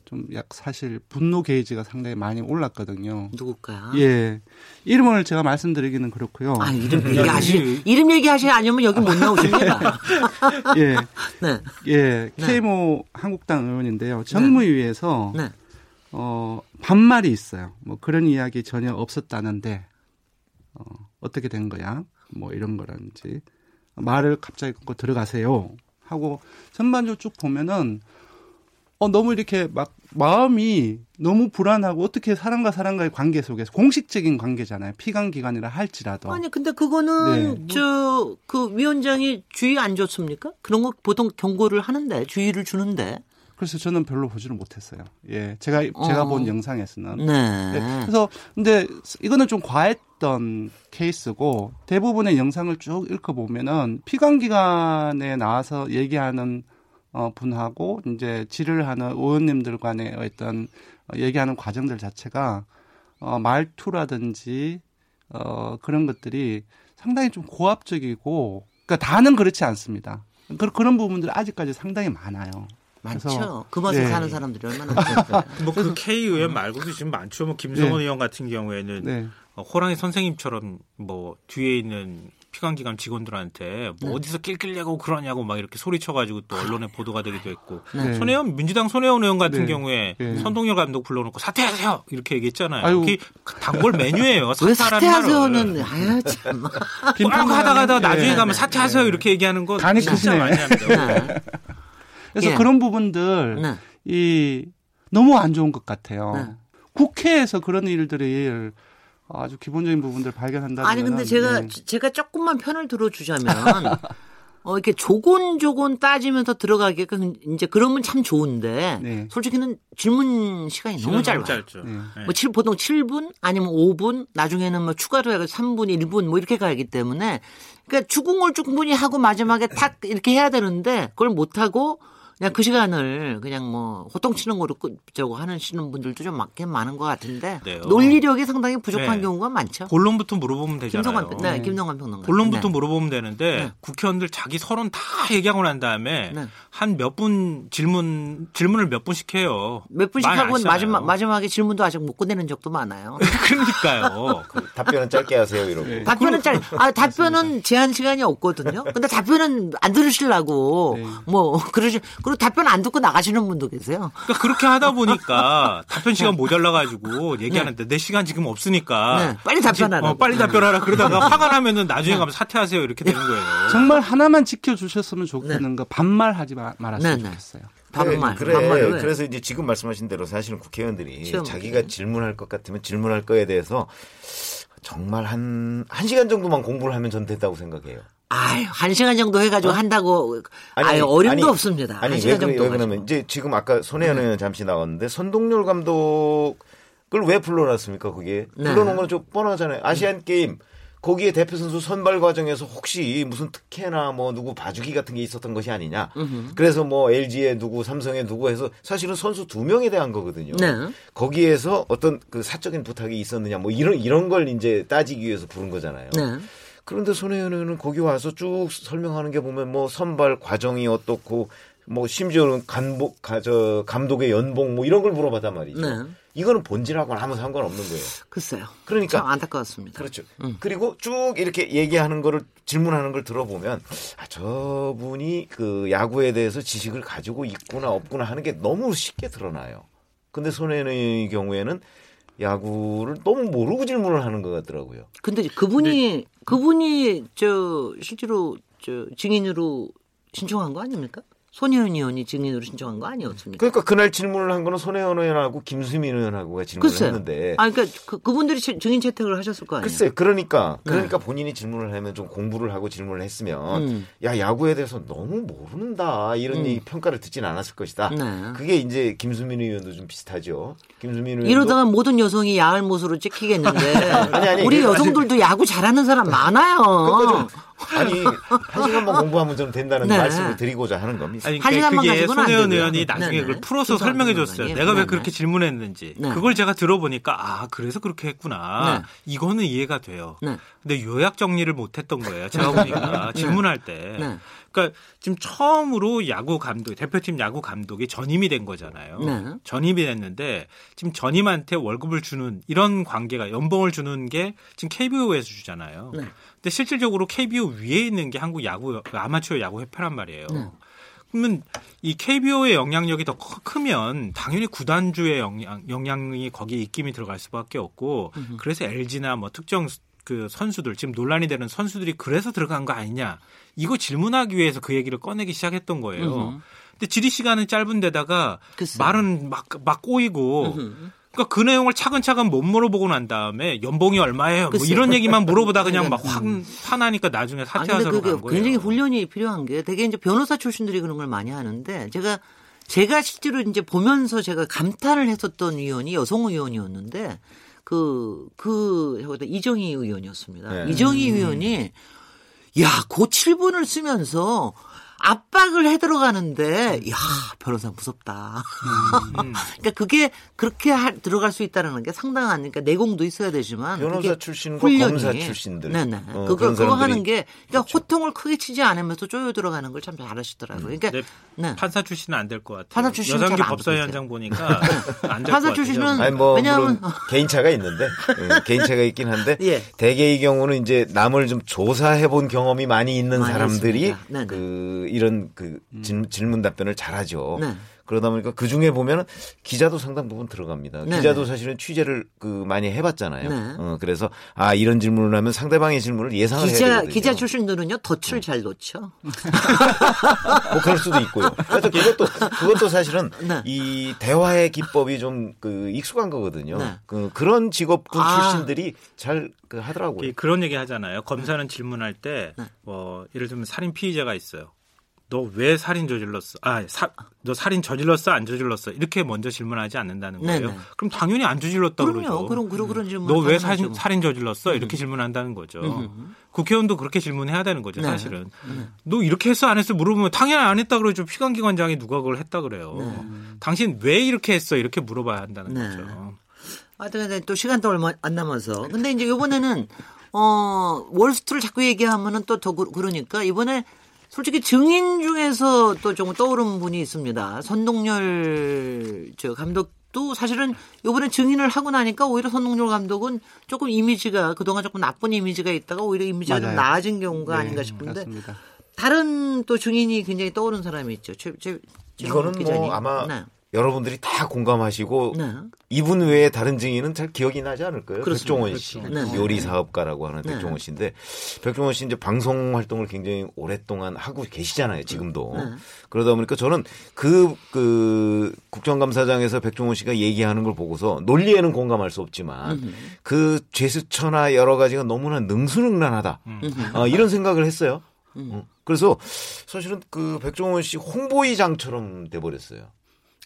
좀 약 사실 분노 게이지가 상당히 많이 올랐거든요. 누굴까요? 예. 이름을 제가 말씀드리기는 그렇고요. 아, 이름 얘기하시, 이름 얘기하시 아니면 여기 못 나오십니다. 예. 네. 예. 네. K모 한국당 의원인데요. 정무위에서 네. 어, 반말이 있어요. 뭐 그런 이야기 전혀 없었다는데 어, 어떻게 된 거야? 뭐 이런 거라든지 말을 갑자기 끊고 들어가세요 하고 전반적으로 쭉 보면은 어 너무 이렇게 막 마음이 너무 불안하고 어떻게 사람과 사람과의 관계 속에서 공식적인 관계잖아요. 피감 기관이라 할지라도. 아니 근데 그거는 네. 저그 위원장이 주의 안 줬습니까? 그런 거 보통 경고를 하는데 주의를 주는데. 그래서 저는 별로 보지를 못했어요. 예, 제가 제가 어. 본 영상에서는. 네. 네. 그래서 근데 이거는 좀 과했던 케이스고 대부분의 영상을 쭉 읽어 보면은 피감 기관에 나와서 얘기하는 어, 분하고 이제 질의를 하는 의원님들 간의 어떤 얘기하는 과정들 자체가 어, 말투라든지 어, 그런 것들이 상당히 좀 고압적이고 그러니까 다는 그렇지 않습니다. 그, 그런 부분들 아직까지 상당히 많아요. 많죠. 그 맛을 네. 사는 사람들이 얼마나 많죠. 뭐그 K 의원 말고도 지금 많죠. 뭐 김성원 네. 의원 같은 경우에는 네. 어, 호랑이 선생님처럼 뭐 뒤에 있는 피감기관 직원들한테 뭐 네. 어디서 낄낄대고 그러냐고 막 이렇게 소리쳐가지고 또 언론에 보도가 되기도 했고 네. 손혜원 민주당 손혜원 의원 같은 네. 경우에 네. 선동열 감독 불러놓고 사퇴하세요 이렇게 얘기했잖아요. 아유. 그게 단골 메뉴예요. 왜 사퇴하세요는 아야 참. 막 하다가 하다가 나중에 가면 사퇴하세요 이렇게 얘기하는 거 진짜 많이 합니다. 그래서 예. 그런 부분들 네. 이 너무 안 좋은 것 같아요. 네. 국회에서 그런 일들이 아주 기본적인 부분들 발견한다. 아니 근데 제가 네. 제가 조금만 편을 들어주자면 어, 이렇게 조곤조곤 따지면서 들어가게끔 그 이제 그러면 참 좋은데 네. 솔직히는 질문 시간이 너무 짧아요. 짧죠. 네. 뭐 7, 보통 7분 아니면 5분 나중에는 뭐 추가로 해서 3분, 1분 뭐 이렇게 가기 때문에 그러니까 주궁을 충분히 하고 마지막에 탁 이렇게 해야 되는데 그걸 못 하고 그냥 그 시간을 그냥 뭐 호통치는 거로 끝 저거 하는 시는 분들도 좀 많긴 많은 것 같은데 네 논리력이 상당히 부족한 네. 경우가 많죠. 본론부터 물어보면 되잖아요. 김성관, 네, 김성관 평론가. 본론부터 네. 물어보면 되는데 네. 국회의원들 자기 서론 다 얘기하고 난 다음에 네. 한몇 분 질문 질문을 몇 분씩 해요. 몇 분씩 하고 마지막 마지막에 질문도 아직 못 끝내는 적도 많아요. 그러니까요. 그 답변은 짧게 하세요, 이러고. 네. 답변은 짧. 아 답변은 제한 시간이 없거든요. 근데 답변은 안 들으시려고 뭐 그러시. 그리고 답변 안 듣고 나가시는 분도 계세요. 그러니까 그렇게 하다 보니까 답변 시간 모자라 가지고 얘기하는데 네. 내 시간 지금 없으니까 네. 빨리 답변하라. 어, 빨리 답변하라. 그러다가 화가 나면은 나중에 네. 가면 사퇴하세요 이렇게 되는 거예요. 정말 하나만 지켜주셨으면 좋겠는 네. 거 반말하지 말았으면 좋겠어요. 반말. 그래, 그래. 그래서 이제 지금 말씀하신 대로 사실은 국회의원들이 시험. 자기가 질문할 것 같으면 질문할 거에 대해서 정말 한, 한 시간 정도만 공부를 하면 전 된다고 생각해요. 아유, 한 시간 정도 해가지고 어? 한다고. 아니, 아유, 어림도 아니, 없습니다. 아니, 한 시간 왜, 정도. 왜 그러면 이제 지금 아까 손혜연 의원 네. 잠시 나왔는데 선동열 감독을 왜 불러놨습니까, 그게? 네. 불러놓은 건 좀 뻔하잖아요. 아시안 게임. 거기에 대표 선수 선발 과정에서 혹시 무슨 특혜나 뭐 누구 봐주기 같은 게 있었던 것이 아니냐. 으흠. 그래서 뭐 LG에 누구, 삼성에 누구 해서 사실은 선수 두 명에 대한 거거든요. 네. 거기에서 어떤 그 사적인 부탁이 있었느냐 뭐 이런 이런 걸 이제 따지기 위해서 부른 거잖아요. 네. 그런데 손혜연 의원은 거기 와서 쭉 설명하는 게 보면 뭐 선발 과정이 어떻고 뭐 심지어는 간복 저 감독의 연봉 뭐 이런 걸 물어봤단 말이죠. 네. 이거는 본질하고는 아무 상관없는 거예요. 글쎄요. 그러니까 안타까웠습니다. 그렇죠. 음. 그리고 쭉 이렇게 얘기하는 거를 질문하는 걸 들어보면 아, 저분이 그 야구에 대해서 지식을 가지고 있구나 없구나 하는 게 너무 쉽게 드러나요. 근데 손혜연의 경우에는 야구를 너무 모르고 질문을 하는 것 같더라고요. 근데 그분이 근데, 그분이 저 실제로 저 증인으로 신청한 거 아닙니까? 손혜원 의원이 증인으로 신청한 거 아니었습니까? 그러니까 그날 질문을 한 거는 손혜원 의원하고 김수민 의원하고가 질문을 글쎄요. 했는데. 아, 그러니까 그, 그분들이 증인 채택을 하셨을 거 아니에요? 글쎄, 그러니까 네. 그러니까 네. 본인이 질문을 하면 좀 공부를 하고 질문을 했으면 음. 야 야구에 대해서 너무 모른다 이런 음. 평가를 듣진 않았을 것이다. 네. 그게 이제 김수민 의원도 좀 비슷하죠. 김수민 의원 이러다가 모든 여성이 야할 못으로 찍히겠는데 아니, 아니, 우리 여성들도 야구 잘하는 사람 많아요. 그러니까 아니 한 시간만 공부하면 좀 된다는 네. 말씀을 드리고자 하는 겁니다. 아니, 그러니까 그게 손혜원 의원이 나중에 네, 네. 그걸 풀어서 설명해 줬어요. 내가 왜 그렇게 질문했는지. 그걸 제가 들어보니까 아 그래서 그렇게 했구나. 이거는 이해가 돼요. 근데 요약 정리를 못했던 거예요. 제가 보니까 질문할 때. 그러니까 지금 처음으로 야구 감독 대표팀 야구 감독이 전임이 된 거잖아요. 네. 전임이 됐는데 지금 전임한테 월급을 주는 이런 관계가 연봉을 주는 게 지금 KBO에서 주잖아요. 네. 근데 실질적으로 KBO 위에 있는 게 한국 야구 아마추어 야구 협회란 말이에요. 네. 그러면 이 KBO의 영향력이 더 크면 당연히 구단주의 영향, 영향이 거기에 입김이 들어갈 수밖에 없고. 그래서 LG나 뭐 특정 그 선수들 지금 논란이 되는 선수들이 그래서 들어간 거 아니냐 이거 질문하기 위해서 그 얘기를 꺼내기 시작했던 거예요. 으흠. 근데 질의 시간은 짧은데다가 글쎄. 말은 막 막 꼬이고 으흠. 그러니까 그 내용을 차근차근 못 물어보고 난 다음에 연봉이 얼마예요? 뭐 이런 얘기만 물어보다 그냥 막 확 화나니까 나중에 사퇴하자고 간 거예요. 굉장히 훈련이 필요한 게 되게 이제 변호사 출신들이 그런 걸 많이 하는데 제가 제가 실제로 이제 보면서 제가 감탄을 했었던 위원이 여성 의원이었는데 그, 그, 이정희 의원이었습니다. 네. 이정희 의원이, 야, 고 7분을 쓰면서 압박을 해 들어가는데 야 변호사 무섭다. 음. 그러니까 그게 그렇게 하, 들어갈 수 있다는 게 상당한 그러니까 내공도 있어야 되지만 변호사 출신과 훈련이, 검사 출신들. 네네. 어, 그거 그거 하는 게 그러니까 그렇죠. 호통을 크게 치지 않으면서 쪼여 들어가는 걸 참 잘하시더라고요. 그러니까 네. 네. 판사 출신은 안 될 것 같아요. 판사 출신 여성기 법사 현장 보니까 안 될것 판사 출신은 아니 뭐 왜냐하면 개인차가 있는데 예, 개인차가 있긴 한데 예. 대개의 경우는 이제 남을 좀 조사해 본 경험이 많이 있는 많이 사람들이 그 이런 그 음. 질문 답변을 잘하죠. 네. 그러다 보니까 그 중에 보면은 기자도 상당 부분 들어갑니다. 네 기자도 사실은 취재를 그 많이 해봤잖아요. 네. 어, 그래서 아 이런 질문을 하면 상대방의 질문을 예상을 기자, 해야 되거든요. 기자 출신들은요 덫을 잘 놓죠. 뭐 그럴 수도 있고요. 그래서 그것도 그것도 사실은 네. 이 대화의 기법이 좀 그 익숙한 거거든요. 네. 그 그런 직업군 아. 출신들이 잘 그 하더라고요. 그런 얘기 하잖아요. 검사는 질문할 때, 네. 뭐, 예를 들면 살인 피의자가 있어요. 너 왜 살인 저질렀어? 아, 사, 너 살인 저질렀어? 안 저질렀어? 이렇게 먼저 질문하지 않는다는 거예요. 네네. 그럼 당연히 안 저질렀다 그럼요. 그러죠. 그럼 그런 그런 질문. 너 왜 살인, 살인 저질렀어? 이렇게 음. 질문한다는 거죠. 음. 국회의원도 그렇게 질문해야 되는 거죠, 네. 사실은. 네. 너 이렇게 했어? 안 했어? 물어보면 당연히 안 했다 그러죠. 피감기관장이 누가 그걸 했다 그래요. 네. 당신 왜 이렇게 했어? 이렇게 물어봐야 한다는 네. 거죠. 하여튼 또 시간도 얼마 안 남아서. 근데 이제 이번에는 어 월스트를 자꾸 얘기하면은 또 더 그러니까 이번에 솔직히 증인 중에서 또 좀 떠오른 분이 있습니다. 선동열 저 감독도 사실은 이번에 증인을 하고 나니까 오히려 선동열 감독은 조금 이미지가 그동안 조금 나쁜 이미지가 있다가 오히려 이미지가 맞아요. 좀 나아진 경우가 네, 아닌가 싶은데 그렇습니다. 다른 또 증인이 굉장히 떠오른 사람이 있죠. 최, 최, 이거는 뭐 아마 네. 여러분들이 다 공감하시고 네. 이분 외에 다른 증인은 잘 기억이 나지 않을 거예요. 그렇습니다. 백종원 씨 그렇죠. 네. 요리 사업가라고 하는 네. 백종원 씨인데 백종원 씨 이제 방송 활동을 굉장히 오랫동안 하고 계시잖아요. 지금도 네. 그러다 보니까 저는 그, 그 국정감사장에서 백종원 씨가 얘기하는 걸 보고서 논리에는 공감할 수 없지만 음흠. 그 제스처나 여러 가지가 너무나 능수능란하다 어, 이런 생각을 했어요. 음. 어. 그래서 사실은 그 백종원 씨 홍보의장처럼 돼버렸어요.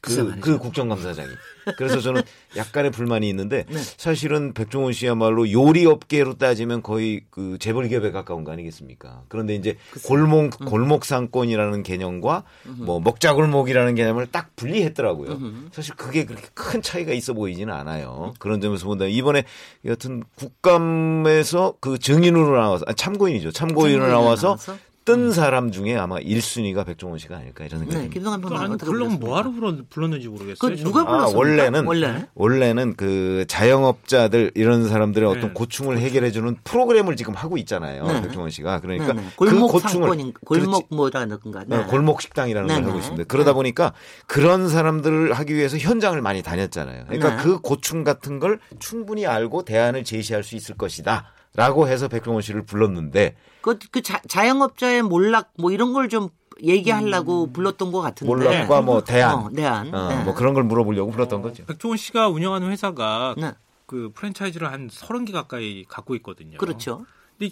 그, 그 국정감사장이. 그래서 저는 약간의 불만이 있는데 네. 사실은 백종원 씨야말로 요리 업계로 따지면 거의 그 재벌 기업에 가까운 거 아니겠습니까? 그런데 이제 글쎄. 골목 음. 골목 상권이라는 개념과 음흠. 뭐 먹자 골목이라는 개념을 딱 분리했더라고요. 음흠. 사실 그게 그렇게 큰 차이가 있어 보이지는 않아요. 그런 점에서 본다면 이번에 여튼 국감에서 그 증인으로 나와서 아, 참고인이죠. 참고인으로 나와서, 나와서 뜬 음. 사람 중에 아마 1순위가 백종원 씨가 아닐까 이런 생각이 네, 김동완 평론가 그럼 뭐하러 불렀는지 모르겠어요. 그 누가 불렀어? 아, 원래는 원래? 원래는 그 자영업자들 이런 사람들의 네. 어떤 고충을 해결해 주는 프로그램을 지금 하고 있잖아요. 네. 백종원 씨가 그러니까 네, 네. 그 고충을 골목 뭐라든가 네. 골목 식당이라는 걸 하고 있습니다. 그러다 보니까 그런 사람들을 하기 위해서 현장을 많이 다녔잖아요. 그러니까 그 고충 같은 걸 충분히 알고 대안을 제시할 수 있을 것이다. 라고 해서 백종원 씨를 불렀는데 그, 그 자, 자영업자의 몰락 뭐 이런 걸좀 얘기하려고 음. 불렀던 것 같은데. 몰락과 뭐 대안. 어, 대안. 어, 네. 뭐 그런 걸 물어보려고 불렀던 거죠. 백종원 씨가 운영하는 회사가 네. 그 프랜차이즈를 한 30개 가까이 갖고 있거든요. 그렇죠.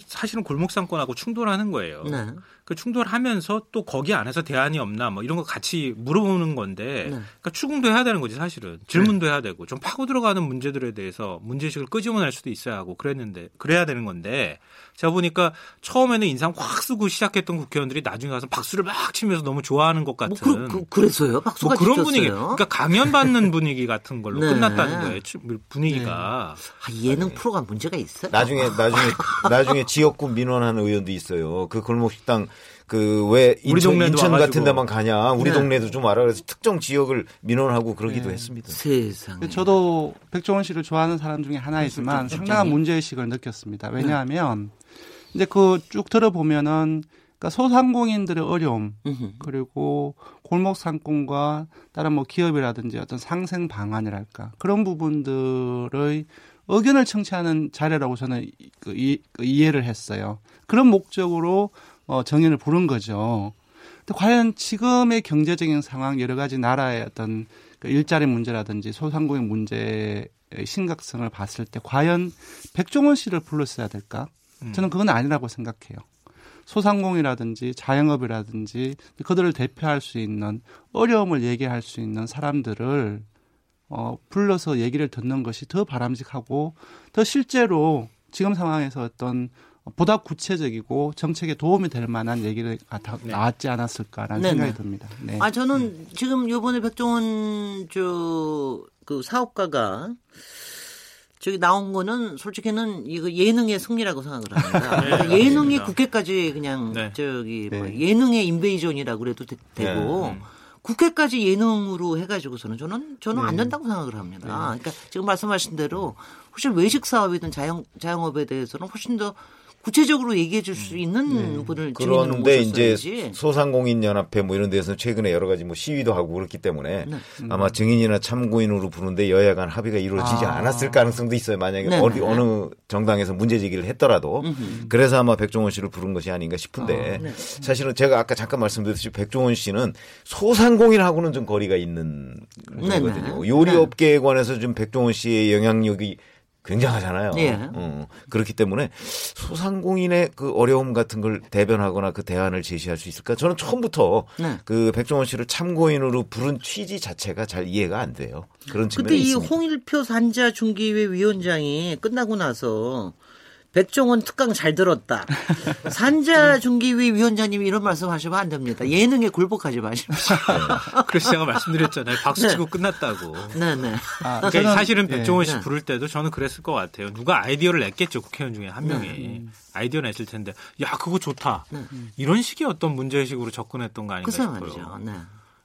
사실은 골목상권하고 충돌하는 거예요. 네. 그 충돌하면서 또 거기 안에서 대안이 없나 뭐 이런 거 같이 물어보는 건데 네. 그러니까 추궁도 해야 되는 거지 사실은 질문도 네. 해야 되고 좀 파고 들어가는 문제들에 대해서 문제식을 끄집어낼 수도 있어야 하고 그랬는데 그래야 되는 건데 제가 보니까 처음에는 인상 확 쓰고 시작했던 국회의원들이 나중에 가서 박수를 막 치면서 너무 좋아하는 것 같은 뭐 그, 그, 래서요 박수가 뭐 그런 쳤어요. 분위기 그러니까 강연 받는 분위기 같은 걸로 네. 끝났다는 거예요 분위기가 네. 아, 예능 프로가 문제가 있어요 나중에 나중에 나중에 지역구 민원하는 의원도 있어요 그 골목 식당 그왜 인천, 인천 같은 데만 가냐 우리 네. 동네도 좀 알아 그래서 특정 지역을 민원하고 그러기도 네. 했습니다. 세상. 저도 백종원 씨를 좋아하는 사람 중에 하나이지만 상당한 문제의식을 느꼈습니다. 왜냐하면 이제 그 쭉 들어보면은 그러니까 소상공인들의 어려움 그리고 골목 상권과 다른 뭐 기업이라든지 어떤 상생 방안이랄까 그런 부분들의 의견을 청취하는 자료라고 저는 그 이, 그 이해를 했어요. 그런 목적으로 어, 정인을 부른 거죠. 근데 과연 지금의 경제적인 상황 여러 가지 나라의 어떤 그 일자리 문제라든지 소상공인 문제의 심각성을 봤을 때 과연 백종원 씨를 불렀어야 될까? 음. 저는 그건 아니라고 생각해요. 소상공이라든지 자영업이라든지 그들을 대표할 수 있는 어려움을 얘기할 수 있는 사람들을 어, 불러서 얘기를 듣는 것이 더 바람직하고 더 실제로 지금 상황에서 어떤 보다 구체적이고 정책에 도움이 될 만한 얘기를 네. 나왔지 않았을까라는 네네. 생각이 듭니다. 네. 아 저는 지금 요번에 백종원 저그 사업가가 저기 나온 거는 솔직히는 이거 예능의 승리라고 생각을 합니다. 네, 예능이 맞습니다. 국회까지 그냥 네. 저기 뭐 네. 예능의 인베이전이라고 그래도 되, 고 네. 음. 국회까지 예능으로 해가지고서는 저는 저는 안 네. 된다고 생각을 합니다. 그러니까 지금 말씀하신 대로 훨씬 외식 사업이든 자영 자영업에 대해서는 훨씬 더 구체적으로 얘기해 줄 수 있는 네. 분을 그런데 이제 소상공인 연합회 뭐 이런 데서 최근에 여러 가지 뭐 시위도 하고 그렇기 때문에 네. 아마 증인이나 참고인으로 부르는데 여야 간 합의가 이루어지지 아. 않았을 가능성도 있어요. 만약에 네. 어디 어느 정당에서 문제 제기를 했더라도 음흠. 그래서 아마 백종원 씨를 부른 것이 아닌가 싶은데 아, 네. 사실은 제가 아까 잠깐 말씀드렸듯이 백종원 씨는 소상공인하고는 좀 거리가 있는 거거든요. 요리업계에 관해서 좀 백종원 씨의 영향력이 굉장하잖아요. 예. 어, 그렇기 때문에 소상공인의 그 어려움 같은 걸 대변하거나 그 대안을 제시할 수 있을까? 저는 처음부터 네. 그 백종원 씨를 참고인으로 부른 취지 자체가 잘 이해가 안 돼요. 그런 측면이 있습니다. 근데 이 홍일표 산자 중기회 위원장이 끝나고 나서 백종원 특강 잘 들었다. 산자중기위 위원장님이 이런 말씀 하시면 안 됩니다. 예능에 굴복하지 마십시오. 네. 그래서 제가 말씀드렸잖아요. 박수 치고 네. 끝났다고. 네네. 네. 아, 그러니까 저는, 사실은 예. 백종원 씨 네. 부를 때도 저는 그랬을 것 같아요. 누가 아이디어를 냈겠죠. 국회의원 중에 한 명이. 네. 아이디어 냈을 텐데 야 그거 좋다. 네. 이런 식의 어떤 문제의식으로 접근했던 거 아닌가 싶어요. 말이죠. 네.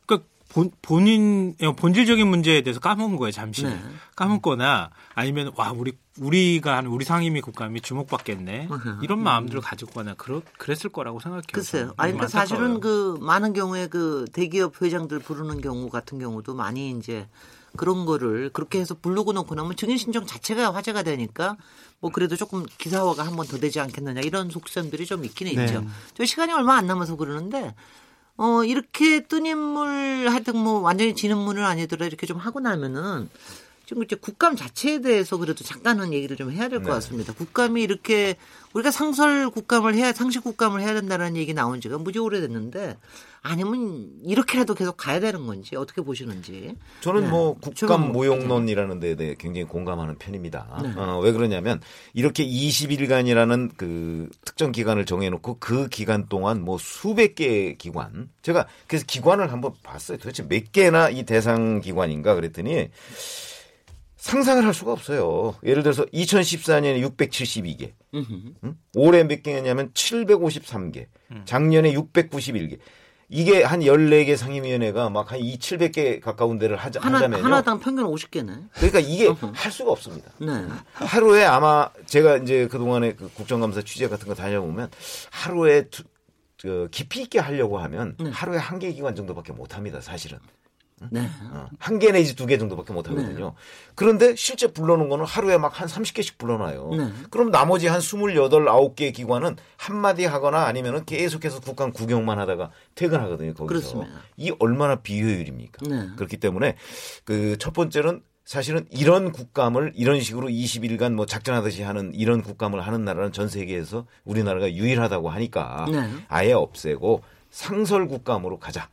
그러니까 본, 본인 본질적인 문제에 대해서 까먹은 거예요 잠시 네. 까먹거나 아니면 와 우리 우리가 한 우리 상임위 국감이 주목받겠네 이런 마음들을 가지고거나 그러, 그랬을 거라고 생각해요. 글쎄요. 아니 그러니까 사실은 그 많은 경우에 그 대기업 회장들 부르는 경우 같은 경우도 많이 이제 그런 거를 그렇게 해서 부르고 놓고 나면 증인 신청 자체가 화제가 되니까 뭐 그래도 조금 기사화가 한 번 더 되지 않겠느냐 이런 속셈들이 좀 있긴 네. 있죠. 저 시간이 얼마 안 남아서 그러는데 어, 이렇게 뜬 인물 하여튼 뭐 완전히 지는 문을 아니더라도 이렇게 좀 하고 나면은 지금 이제 국감 자체에 대해서 그래도 잠깐은 얘기를 좀 해야 될것 네. 같습니다. 국감이 이렇게 우리가 상설 국감을 해야 상식 국감을 해야 된다는 얘기 나온 지가 무지 오래됐는데 아니면 이렇게라도 계속 가야 되는 건지 어떻게 보시는지. 저는 네. 뭐 국감 모욕론이라는 데에 대해 굉장히 공감하는 편입니다. 네. 어, 왜 그러냐면 이렇게 20일간이라는 그 특정 기간을 정해놓고 그 기간 동안 뭐 수백 개의 기관 제가 그래서 기관을 한번 봤어요. 도대체 몇 개나 이 대상 기관인가 그랬더니 상상을 할 수가 없어요. 예를 들어서 2014년에 672개, 응? 올해 몇 개냐면 753개, 음. 작년에 691개. 이게 한 14개 상임위원회가 막 한 2, 700개 가까운 데를 하자, 하나, 하자면요. 하나당 평균 50개네. 그러니까 이게 할 수가 없습니다. 네. 하루에 아마 제가 이제 그동안에 그 국정감사 취재 같은 거 다녀보면 하루에 두, 그 깊이 있게 하려고 하면 네. 하루에 한 개 기관 정도밖에 못 합니다, 사실은. 네. 어, 한개 내지 두 개 정도밖에 못 하거든요. 네. 그런데 실제 불러놓은 거는 하루에 막 한 30개씩 불러놔요. 네. 그럼 나머지 한 28, 9개 기관은 한마디 하거나 아니면은 계속해서 국감 구경만 하다가 퇴근하거든요. 거기서. 그렇습니다. 이 얼마나 비효율입니까? 네. 그렇기 때문에 그 첫 번째는 사실은 이런 국감을 이런 식으로 20일간 뭐 작전하듯이 하는 이런 국감을 하는 나라는 전 세계에서 우리나라가 유일하다고 하니까 네. 아예 없애고 상설 국감으로 가자.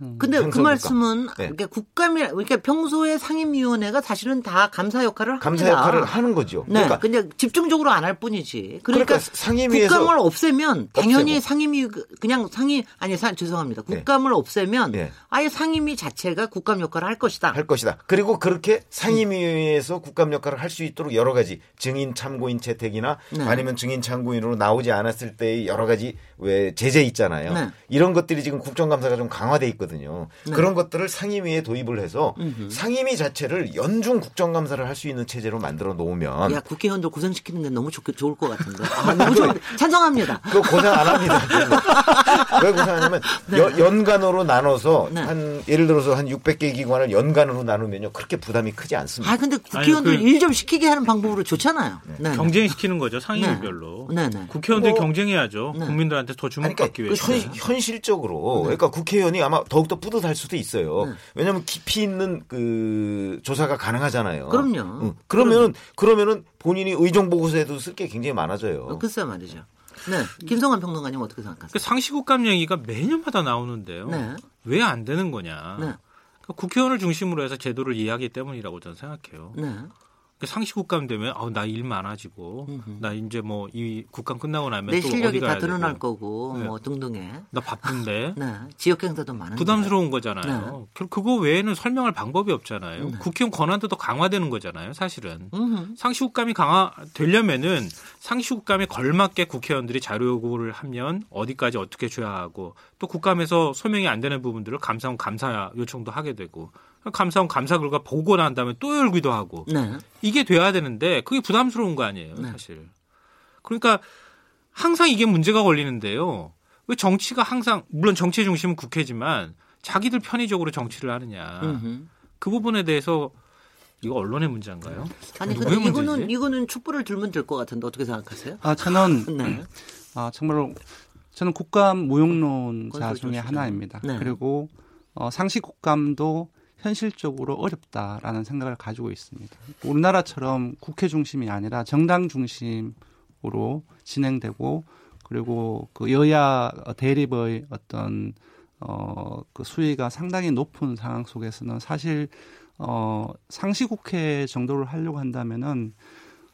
음. 근데 그 말씀은 네. 그러니까 국감이 그러니까 평소에 상임위원회가 사실은 다 감사 역할을 감사 합니다. 역할을 하는 거죠. 네. 그러니까 근데 집중적으로 안 할 뿐이지. 그러니까, 그러니까 상임위에서 국감을 없애면 당연히 없애고. 상임위 그냥 상임 아니 사, 죄송합니다. 네. 국감을 네. 없애면 네. 아예 상임위 자체가 국감 역할을 할 것이다. 할 것이다. 그리고 그렇게 상임위에서 음. 국감 역할을 할 수 있도록 여러 가지 증인 참고인 채택이나 네. 아니면 증인 참고인으로 나오지 않았을 때의 여러 가지 왜 제재 있잖아요. 네. 이런 것들이 지금 국정감사가 좀 강화돼 있 거든요. 네. 그런 것들을 상임위에 도입을 해서 음흠. 상임위 자체를 연중 국정감사를 할 수 있는 체제로 만들어 놓으면 야 국회의원들 고생시키는 게 너무 좋, 좋을 것 같은데 아, 너무 좋, 찬성합니다. 그 고생 안 합니다. 왜 고생하냐면 네. 연간으로 나눠서 네. 한 예를 들어서 한 600개 기관을 연간으로 나누면요 그렇게 부담이 크지 않습니다. 아 근데 국회의원들 그, 일좀 시키게 하는 방법으로 좋잖아요. 네. 네. 경쟁시키는 거죠 상임위별로. 네. 국회의원들이 뭐, 경쟁해야죠. 국민들한테 국민들한테 더 주목받기 그러니까 그 위해서. 현, 실적으로 네. 그러니까 국회의원이 아마 더욱더 뿌듯할 수도 있어요. 네. 왜냐하면 깊이 있는 그 조사가 가능하잖아요. 그럼요. 응. 그러면은 그러면은 본인이 의정 보고서에도 쓸 게 굉장히 많아져요. 어, 글쎄 말이죠. 네. 김성환 평론가님 어떻게 생각하세요? 그 상시국감 얘기가 매년마다 나오는데요. 네. 왜안 되는 거냐? 네. 그러니까 국회의원을 중심으로 해서 제도를 이해하기 때문이라고 저는 생각해요. 네. 그 상시 국감 되면 아우 나 일 많아지고 음흠. 나 이제 뭐 이 국감 끝나고 나면 내또 실력이 다 드러날 되고. 거고 네. 뭐 등등해. 나 바쁜데. 네. 지역 행사도 많은 부담스러운 거잖아요. 네. 그거 외에는 설명할 방법이 없잖아요. 네. 국회의원 권한도 더 강화되는 거잖아요. 사실은 음흠. 상시 국감이 강화되려면은 상시 국감에 걸맞게 국회의원들이 자료 요구를 하면 어디까지 어떻게 줘야 하고 또 국감에서 소명이 안 되는 부분들을 감사원 감사 요청도 하게 되고 감사원 감사 결과 보고 난 다음에 또 열기도 하고 네. 이게 돼야 되는데 그게 부담스러운 거 아니에요, 네. 사실. 그러니까 항상 이게 문제가 걸리는데요. 왜 정치가 항상 물론 정치의 중심은 국회지만 자기들 편의적으로 정치를 하느냐. 음흠. 그 부분에 대해서 이거 언론의 문제인가요? 아니 근데 이거는 이거는 촛불을 들면 될 것 같은데 어떻게 생각하세요? 아 저는 네. 아 정말로 저는 국감 무용론자 중에 하나입니다. 네. 그리고 어, 상시 국감도 현실적으로 어렵다라는 생각을 가지고 있습니다. 우리나라처럼 국회 중심이 아니라 정당 중심으로 진행되고 그리고 그 여야 대립의 어떤 어, 그 수위가 상당히 높은 상황 속에서는 사실 어, 상시 국회 정도를 하려고 한다면은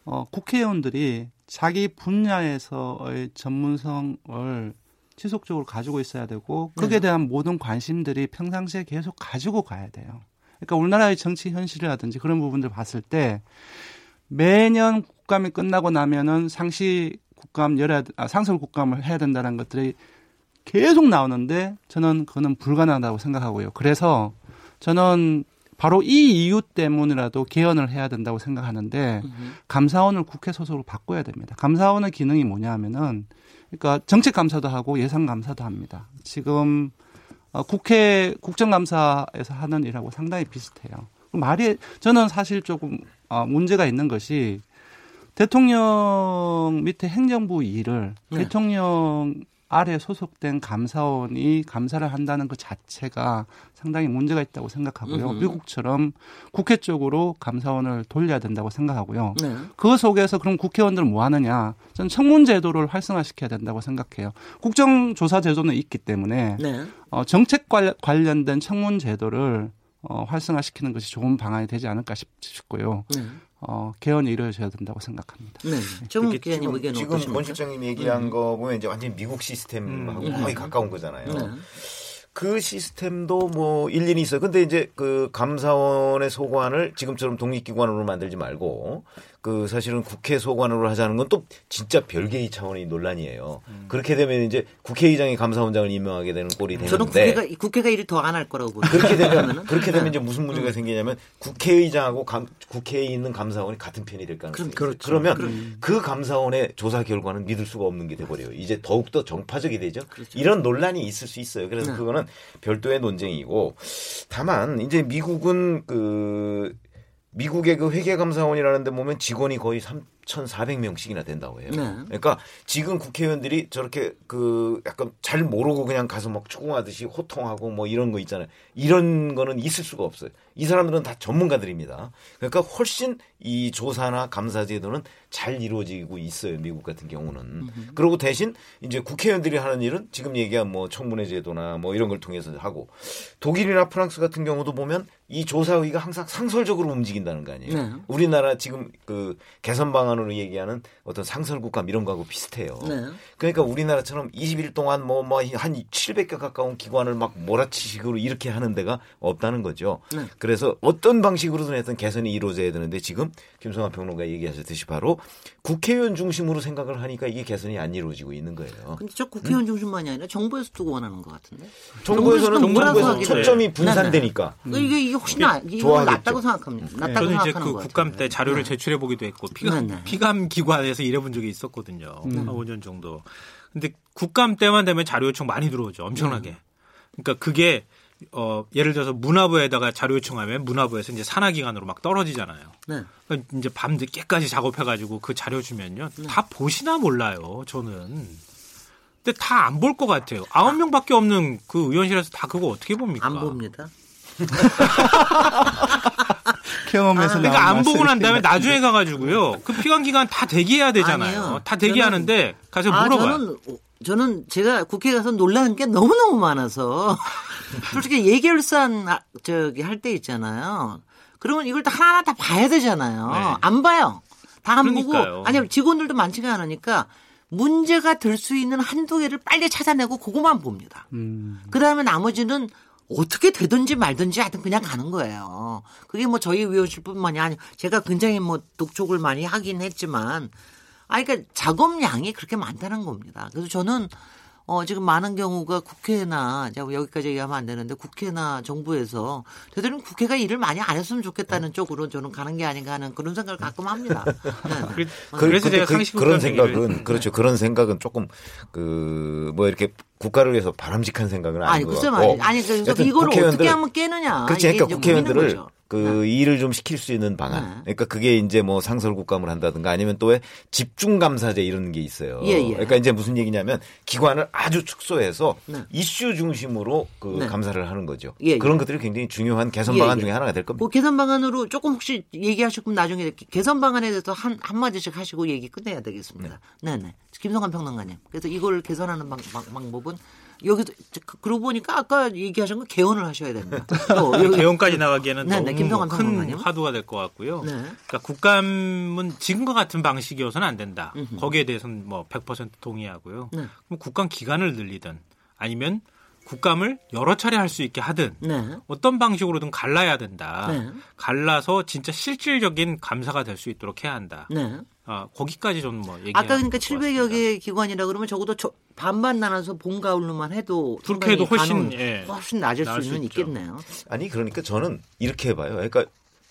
어, 국회의원들이 자기 분야에서의 전문성을 지속적으로 가지고 있어야 되고 거기에 네. 대한 모든 관심들이 평상시에 계속 가지고 가야 돼요. 그러니까 우리나라의 정치 현실이라든지 그런 부분들 봤을 때 매년 국감이 끝나고 나면은 상시 국감 열어야 아, 상설 국감을 해야 된다는 것들이 계속 나오는데 저는 그거는 불가능하다고 생각하고요. 그래서 저는 바로 이 이유 때문이라도 개헌을 해야 된다고 생각하는데 감사원을 국회 소속으로 바꿔야 됩니다. 감사원의 기능이 뭐냐 하면은 그러니까 정책 감사도 하고 예산 감사도 합니다. 지금 어, 국회 국정감사에서 하는 일하고 상당히 비슷해요. 말이 저는 사실 조금 어, 문제가 있는 것이 대통령 밑에 행정부 일을 네. 대통령 아래 소속된 감사원이 감사를 한다는 것 자체가 상당히 문제가 있다고 생각하고요. 음흠. 미국처럼 국회 쪽으로 감사원을 돌려야 된다고 생각하고요. 네. 그 속에서 그럼 국회의원들은 뭐 하느냐? 저는 청문 제도를 활성화시켜야 된다고 생각해요. 국정조사 제도는 있기 때문에 네. 어, 정책 관련된 청문 제도를 어, 활성화시키는 것이 좋은 방안이 되지 않을까 싶고요. 네. 어, 개헌이 이루어져야 된다고 생각합니다. 네. 정 기자님 의견 지금 권 실장님 얘기한 음. 거 보면 이제 완전히 미국 시스템하고 음. 거의 가까운 거잖아요. 네. 그 시스템도 뭐 일리는 있어요. 근데 이제 그 감사원의 소관을 지금처럼 독립기관으로 만들지 말고 그 사실은 국회 소관으로 하자는 건 또 진짜 별개의 차원의 논란이에요. 음. 그렇게 되면 이제 국회의장이 감사원장을 임명하게 되는 꼴이 되는데 저는 국회가 국회가 일을 더 안 할 거라고 보요 그렇게 되면 그렇게 되면 이제 무슨 문제가 음. 생기냐면 국회의장하고 감, 국회에 있는 감사원이 같은 편이 될 가능성이 그렇죠. 그러면 그럼. 그 감사원의 조사 결과는 믿을 수가 없는 게 돼 버려요. 이제 더욱 더 정파적이 되죠. 그렇죠. 이런 논란이 있을 수 있어요. 그래서 네. 그거는 별도의 논쟁이고 다만 이제 미국은 그 미국의 그 회계감사원이라는 데 보면 직원이 거의 3,400명씩이나 된다고 해요. 네. 그러니까 지금 국회의원들이 저렇게 그 약간 잘 모르고 그냥 가서 막 추궁하듯이 호통하고 뭐 이런 거 있잖아요. 이런 거는 있을 수가 없어요. 이 사람들은 다 전문가들입니다. 그러니까 훨씬 이 조사나 감사 제도는 잘 이루어지고 있어요. 미국 같은 경우는. 음흠. 그리고 대신 이제 국회의원들이 하는 일은 지금 얘기한 뭐 청문회 제도나 뭐 이런 걸 통해서 하고 독일이나 프랑스 같은 경우도 보면 이 조사위가 항상 상설적으로 움직인다는 거 아니에요. 네. 우리나라 지금 그 개선 방안 으로 얘기하는 어떤 상설국감 이런 거하고 비슷해요. 네. 그러니까 우리나라처럼 20일 동안 뭐 뭐한 700개 가까운 기관을 막 몰아치식으로 이렇게 하는 데가 없다는 거죠. 네. 그래서 어떤 방식으로든 했던 개선이 이루어져야 되는데 지금 김성환 평론가 얘기하셨듯이 바로 국회의원 중심으로 생각을 하니까 이게 개선이 안 이루어지고 있는 거예요. 근데 저 국회의원 음? 중심만이 아니라 정부에서도 원하는 것 같은데. 정부에서는 정부에서 초점이 분산되니까. 음. 이게, 이게 훨씬 나, 이거 낫다고 생각합니다. 네. 낫다고 저는 이제 그 국감 때 자료를 네. 제출해 보기도 했고 피감, 네, 네. 피감 기관에서 일해본 적이 있었거든요. 음. 한 5년 정도. 근데 국감 때만 되면 자료 요청 많이 들어오죠. 엄청나게. 음. 그러니까 그게 어, 예를 들어서 문화부에다가 자료 요청하면 문화부에서 이제 산하기관으로 막 떨어지잖아요. 네. 그러니까 이제 밤 늦게까지 작업해가지고 그 자료 주면요. 네. 다 보시나 몰라요, 저는. 근데 다 안 볼 것 같아요. 아홉 명 밖에 없는 그 의원실에서 다 그거 어떻게 봅니까? 안 봅니다. 경험에서 아, 그러니까 안 보고 난 다음에 나중에 가가지고요. 그 피감 기간 다 대기해야 되잖아요. 아니요. 다 대기하는데 가서 아, 물어봐요. 저는, 저는 제가 국회 가서 놀라는 게 너무 너무 많아서 솔직히 예결산 저기 할 때 있잖아요. 그러면 이걸 다 하나하나 다 봐야 되잖아요. 네. 안 봐요. 다 안 보고 아니 직원들도 많지가 않으니까 문제가 될 수 있는 한두 개를 빨리 찾아내고 그것만 봅니다. 음. 그다음에 나머지는 어떻게 되든지 말든지 하여튼 그냥 가는 거예요. 그게 뭐 저희 위원실 뿐만이 아니고 제가 굉장히 뭐 독촉을 많이 하긴 했지만 아 그러니까 작업량이 그렇게 많다는 겁니다. 그래서 저는 어, 지금 많은 경우가 국회나, 여기까지 얘기하면 안 되는데 국회나 정부에서 저들은 국회가 일을 많이 안 했으면 좋겠다는 쪽으로 저는 가는 게 아닌가 하는 그런 생각을 가끔 합니다. 네. 그, 래서 제가 그, 그런 생각은, 그렇죠. 그런 생각은 조금 그, 뭐 이렇게 국가를 위해서 바람직한 생각은 아닌 것 같고. 아니, 그래서 이거를 어떻게 하면 깨느냐. 그렇지. 그러니까 국회의원들을 그 네. 일을 좀 시킬 수 있는 방안. 네. 그러니까 그게 이제 뭐 상설 국감을 한다든가 아니면 또 왜 집중 감사제 이런 게 있어요. 예, 예. 그러니까 이제 무슨 얘기냐면 기관을 아주 축소해서 네. 이슈 중심으로 그 네. 감사를 하는 거죠. 예, 예. 그런 것들이 굉장히 중요한 개선 방안 예, 예. 중에 하나가 될 겁니다. 뭐 개선 방안으로 조금 혹시 얘기하시고 나중에 개선 방안에 대해서 한 한마디씩 하시고 얘기 끝내야 되겠습니다. 네, 네. 김성환 평론가님. 그래서 이걸 개선하는 방, 방, 방법은 여기서 그, 그러고 보니까 아까 얘기하신 거 개헌을 하셔야 됩니다. 또 개헌까지 나가기에는 네, 네, 너무 큰 화두가 될 것 같고요. 네. 그러니까 국감은 지금과 같은 방식이어서는 안 된다. 음흠. 거기에 대해서는 뭐 100% 동의하고요. 네. 그럼 국감 기간을 늘리든 아니면 국감을 여러 차례 할 수 있게 하든 네. 어떤 방식으로든 갈라야 된다. 네. 갈라서 진짜 실질적인 감사가 될 수 있도록 해야 한다. 네. 아, 거기까지 좀뭐 얘기. 아까 그러니까 700여 개 기관이라 그러면 적어도 저, 반반 나눠서 봄 가을로만 해도 그렇게 해도 훨씬 예, 훨씬 낮을 수는 있겠네요. 아니 그러니까 저는 이렇게 봐요. 그러니까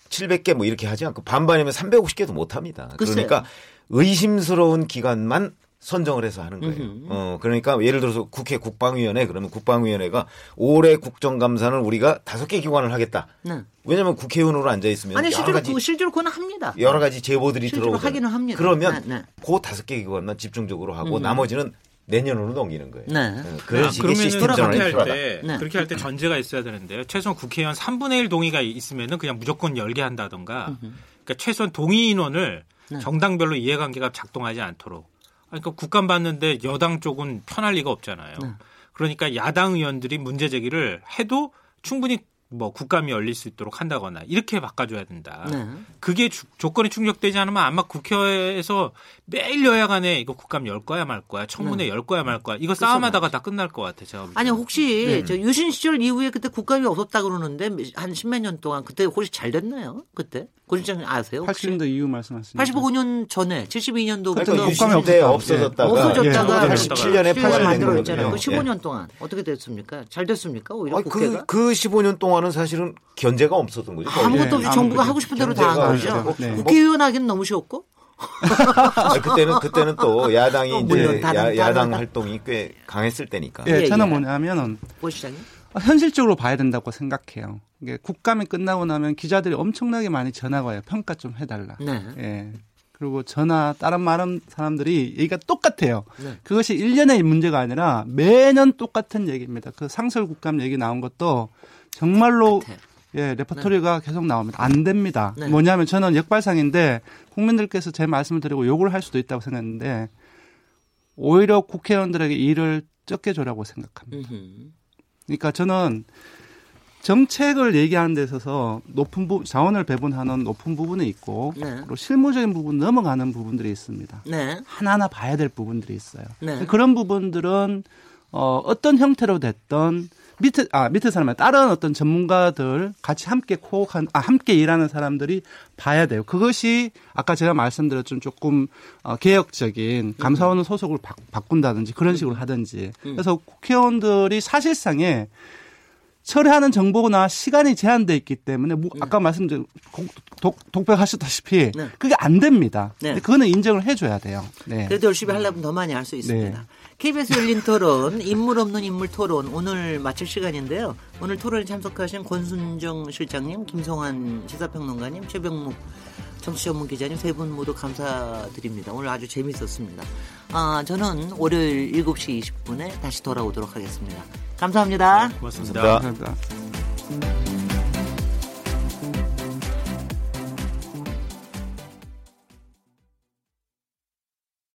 700개 뭐 이렇게 하지 않고 반반이면 350개도 못 합니다. 그러니까 의심스러운 기관만 선정을 해서 하는 거예요. 음흠. 어, 그러니까 예를 들어서 국회 국방위원회 그러면 국방위원회가 올해 국정감사는 우리가 다섯 개 기관을 하겠다. 네. 왜냐하면 국회의원으로 앉아 있으면 아니 실제로 가지, 그, 실제로 그건 합니다. 여러 가지 제보들이 들어오고 하기는 합니다. 그러면 네, 네. 그 다섯 개 기관만 집중적으로 하고 음. 나머지는 내년으로 넘기는 거예요. 네. 어, 그런 아, 식의 시스템 전환이 필요하다. 때, 네. 그렇게 할 때 전제가 있어야 되는데요. 최소한 국회의원 3분의 1 동의가 있으면 은 그냥 무조건 열게 한다던가. 그러니까 최소한 동의 인원을 네. 정당별로 이해관계가 작동하지 않도록 그러니까 국감 봤는데 여당 쪽은 편할 리가 없잖아요. 네. 그러니까 야당 의원들이 문제 제기를 해도 충분히 뭐 국감이 열릴 수 있도록 한다거나 이렇게 바꿔줘야 된다. 네. 그게 주, 조건이 충족되지 않으면 아마 국회에서 매일 여야 간에 이거 국감 열 거야 말 거야 청문회 네. 열 거야 말 거야 이거 싸움하다가 다 끝날 것 같아 제가. 아니 혹시 네. 저 유신 시절 이후에 그때 국감이 없었다 그러는데 한 십몇 년 동안 그때 혹시 잘 됐나요? 그때? 고실장 아세요? 80년대 이후 말씀하시는 85년 전에 72년도 그러니까 국감이 없어졌다가 없어졌다가 예. 87년에 파면 만들어졌잖아요. 그 15년 동안 어떻게 됐습니까? 잘 됐습니까? 오히려 아, 그, 그 15년 동안은 사실은 견제가 없었던 거죠. 아무것도 없이 네. 정부가 하고 싶은 대로 다 한 거죠. 네. 국회의원 하기는 너무 쉬웠고. 아, 그때는 그때는 또 야당이 어, 이제 야, 야당 활동이 꽤 강했을 때니까. 예, 저는 뭐냐면은 보시장님 현실적으로 봐야 된다고 생각해요. 이게 국감이 끝나고 나면 기자들이 엄청나게 많이 전화가 와요. 평가 좀 해달라. 네. 예. 그리고 전화 다른 많은 사람들이 얘기가 똑같아요. 네. 그것이 1년의 문제가 아니라 매년 똑같은 얘기입니다. 그 상설 국감 얘기 나온 것도 정말로 똑같아. 예, 레퍼토리가 네. 계속 나옵니다. 안 됩니다. 네. 뭐냐면 저는 역발상인데 국민들께서 제 말씀을 드리고 욕을 할 수도 있다고 생각했는데 오히려 국회의원들에게 일을 적게 줘라고 생각합니다. 그러니까 저는 정책을 얘기하는 데 있어서 높은 부 자원을 배분하는 높은 부분이 있고 네. 그리고 실무적인 부분 넘어가는 부분들이 있습니다. 네. 하나하나 봐야 될 부분들이 있어요. 네. 그런 부분들은 어, 어떤 형태로 됐던 밑에 아 밑에 사람이 다른 어떤 전문가들 같이 함께 코한 아 함께 일하는 사람들이 봐야 돼요. 그것이 아까 제가 말씀드렸던 조금 어, 개혁적인 감사원 소속을 바, 바꾼다든지 그런 식으로 하든지 음. 그래서 국회의원들이 사실상에 처리하는 정보나 시간이 제한돼 있기 때문에 뭐 네. 아까 말씀드린 독백하셨다시피 네. 그게 안 됩니다. 네. 그거는 인정을 해줘야 돼요. 네. 그래도 열심히 하려면 더 많이 할 수 있습니다. 네. KBS 열린 토론 인물 없는 인물 토론 오늘 마칠 시간인데요. 오늘 토론에 참석하신 권순정 실장님, 김성환 시사평론가님, 최병묵 정치 전문 기자님 세 분 모두 감사드립니다. 오늘 아주 재밌었습니다. 아, 저는 월요일 7시 20분에 다시 돌아오도록 하겠습니다. 감사합니다. 네, 고맙습니다. 감사합니다.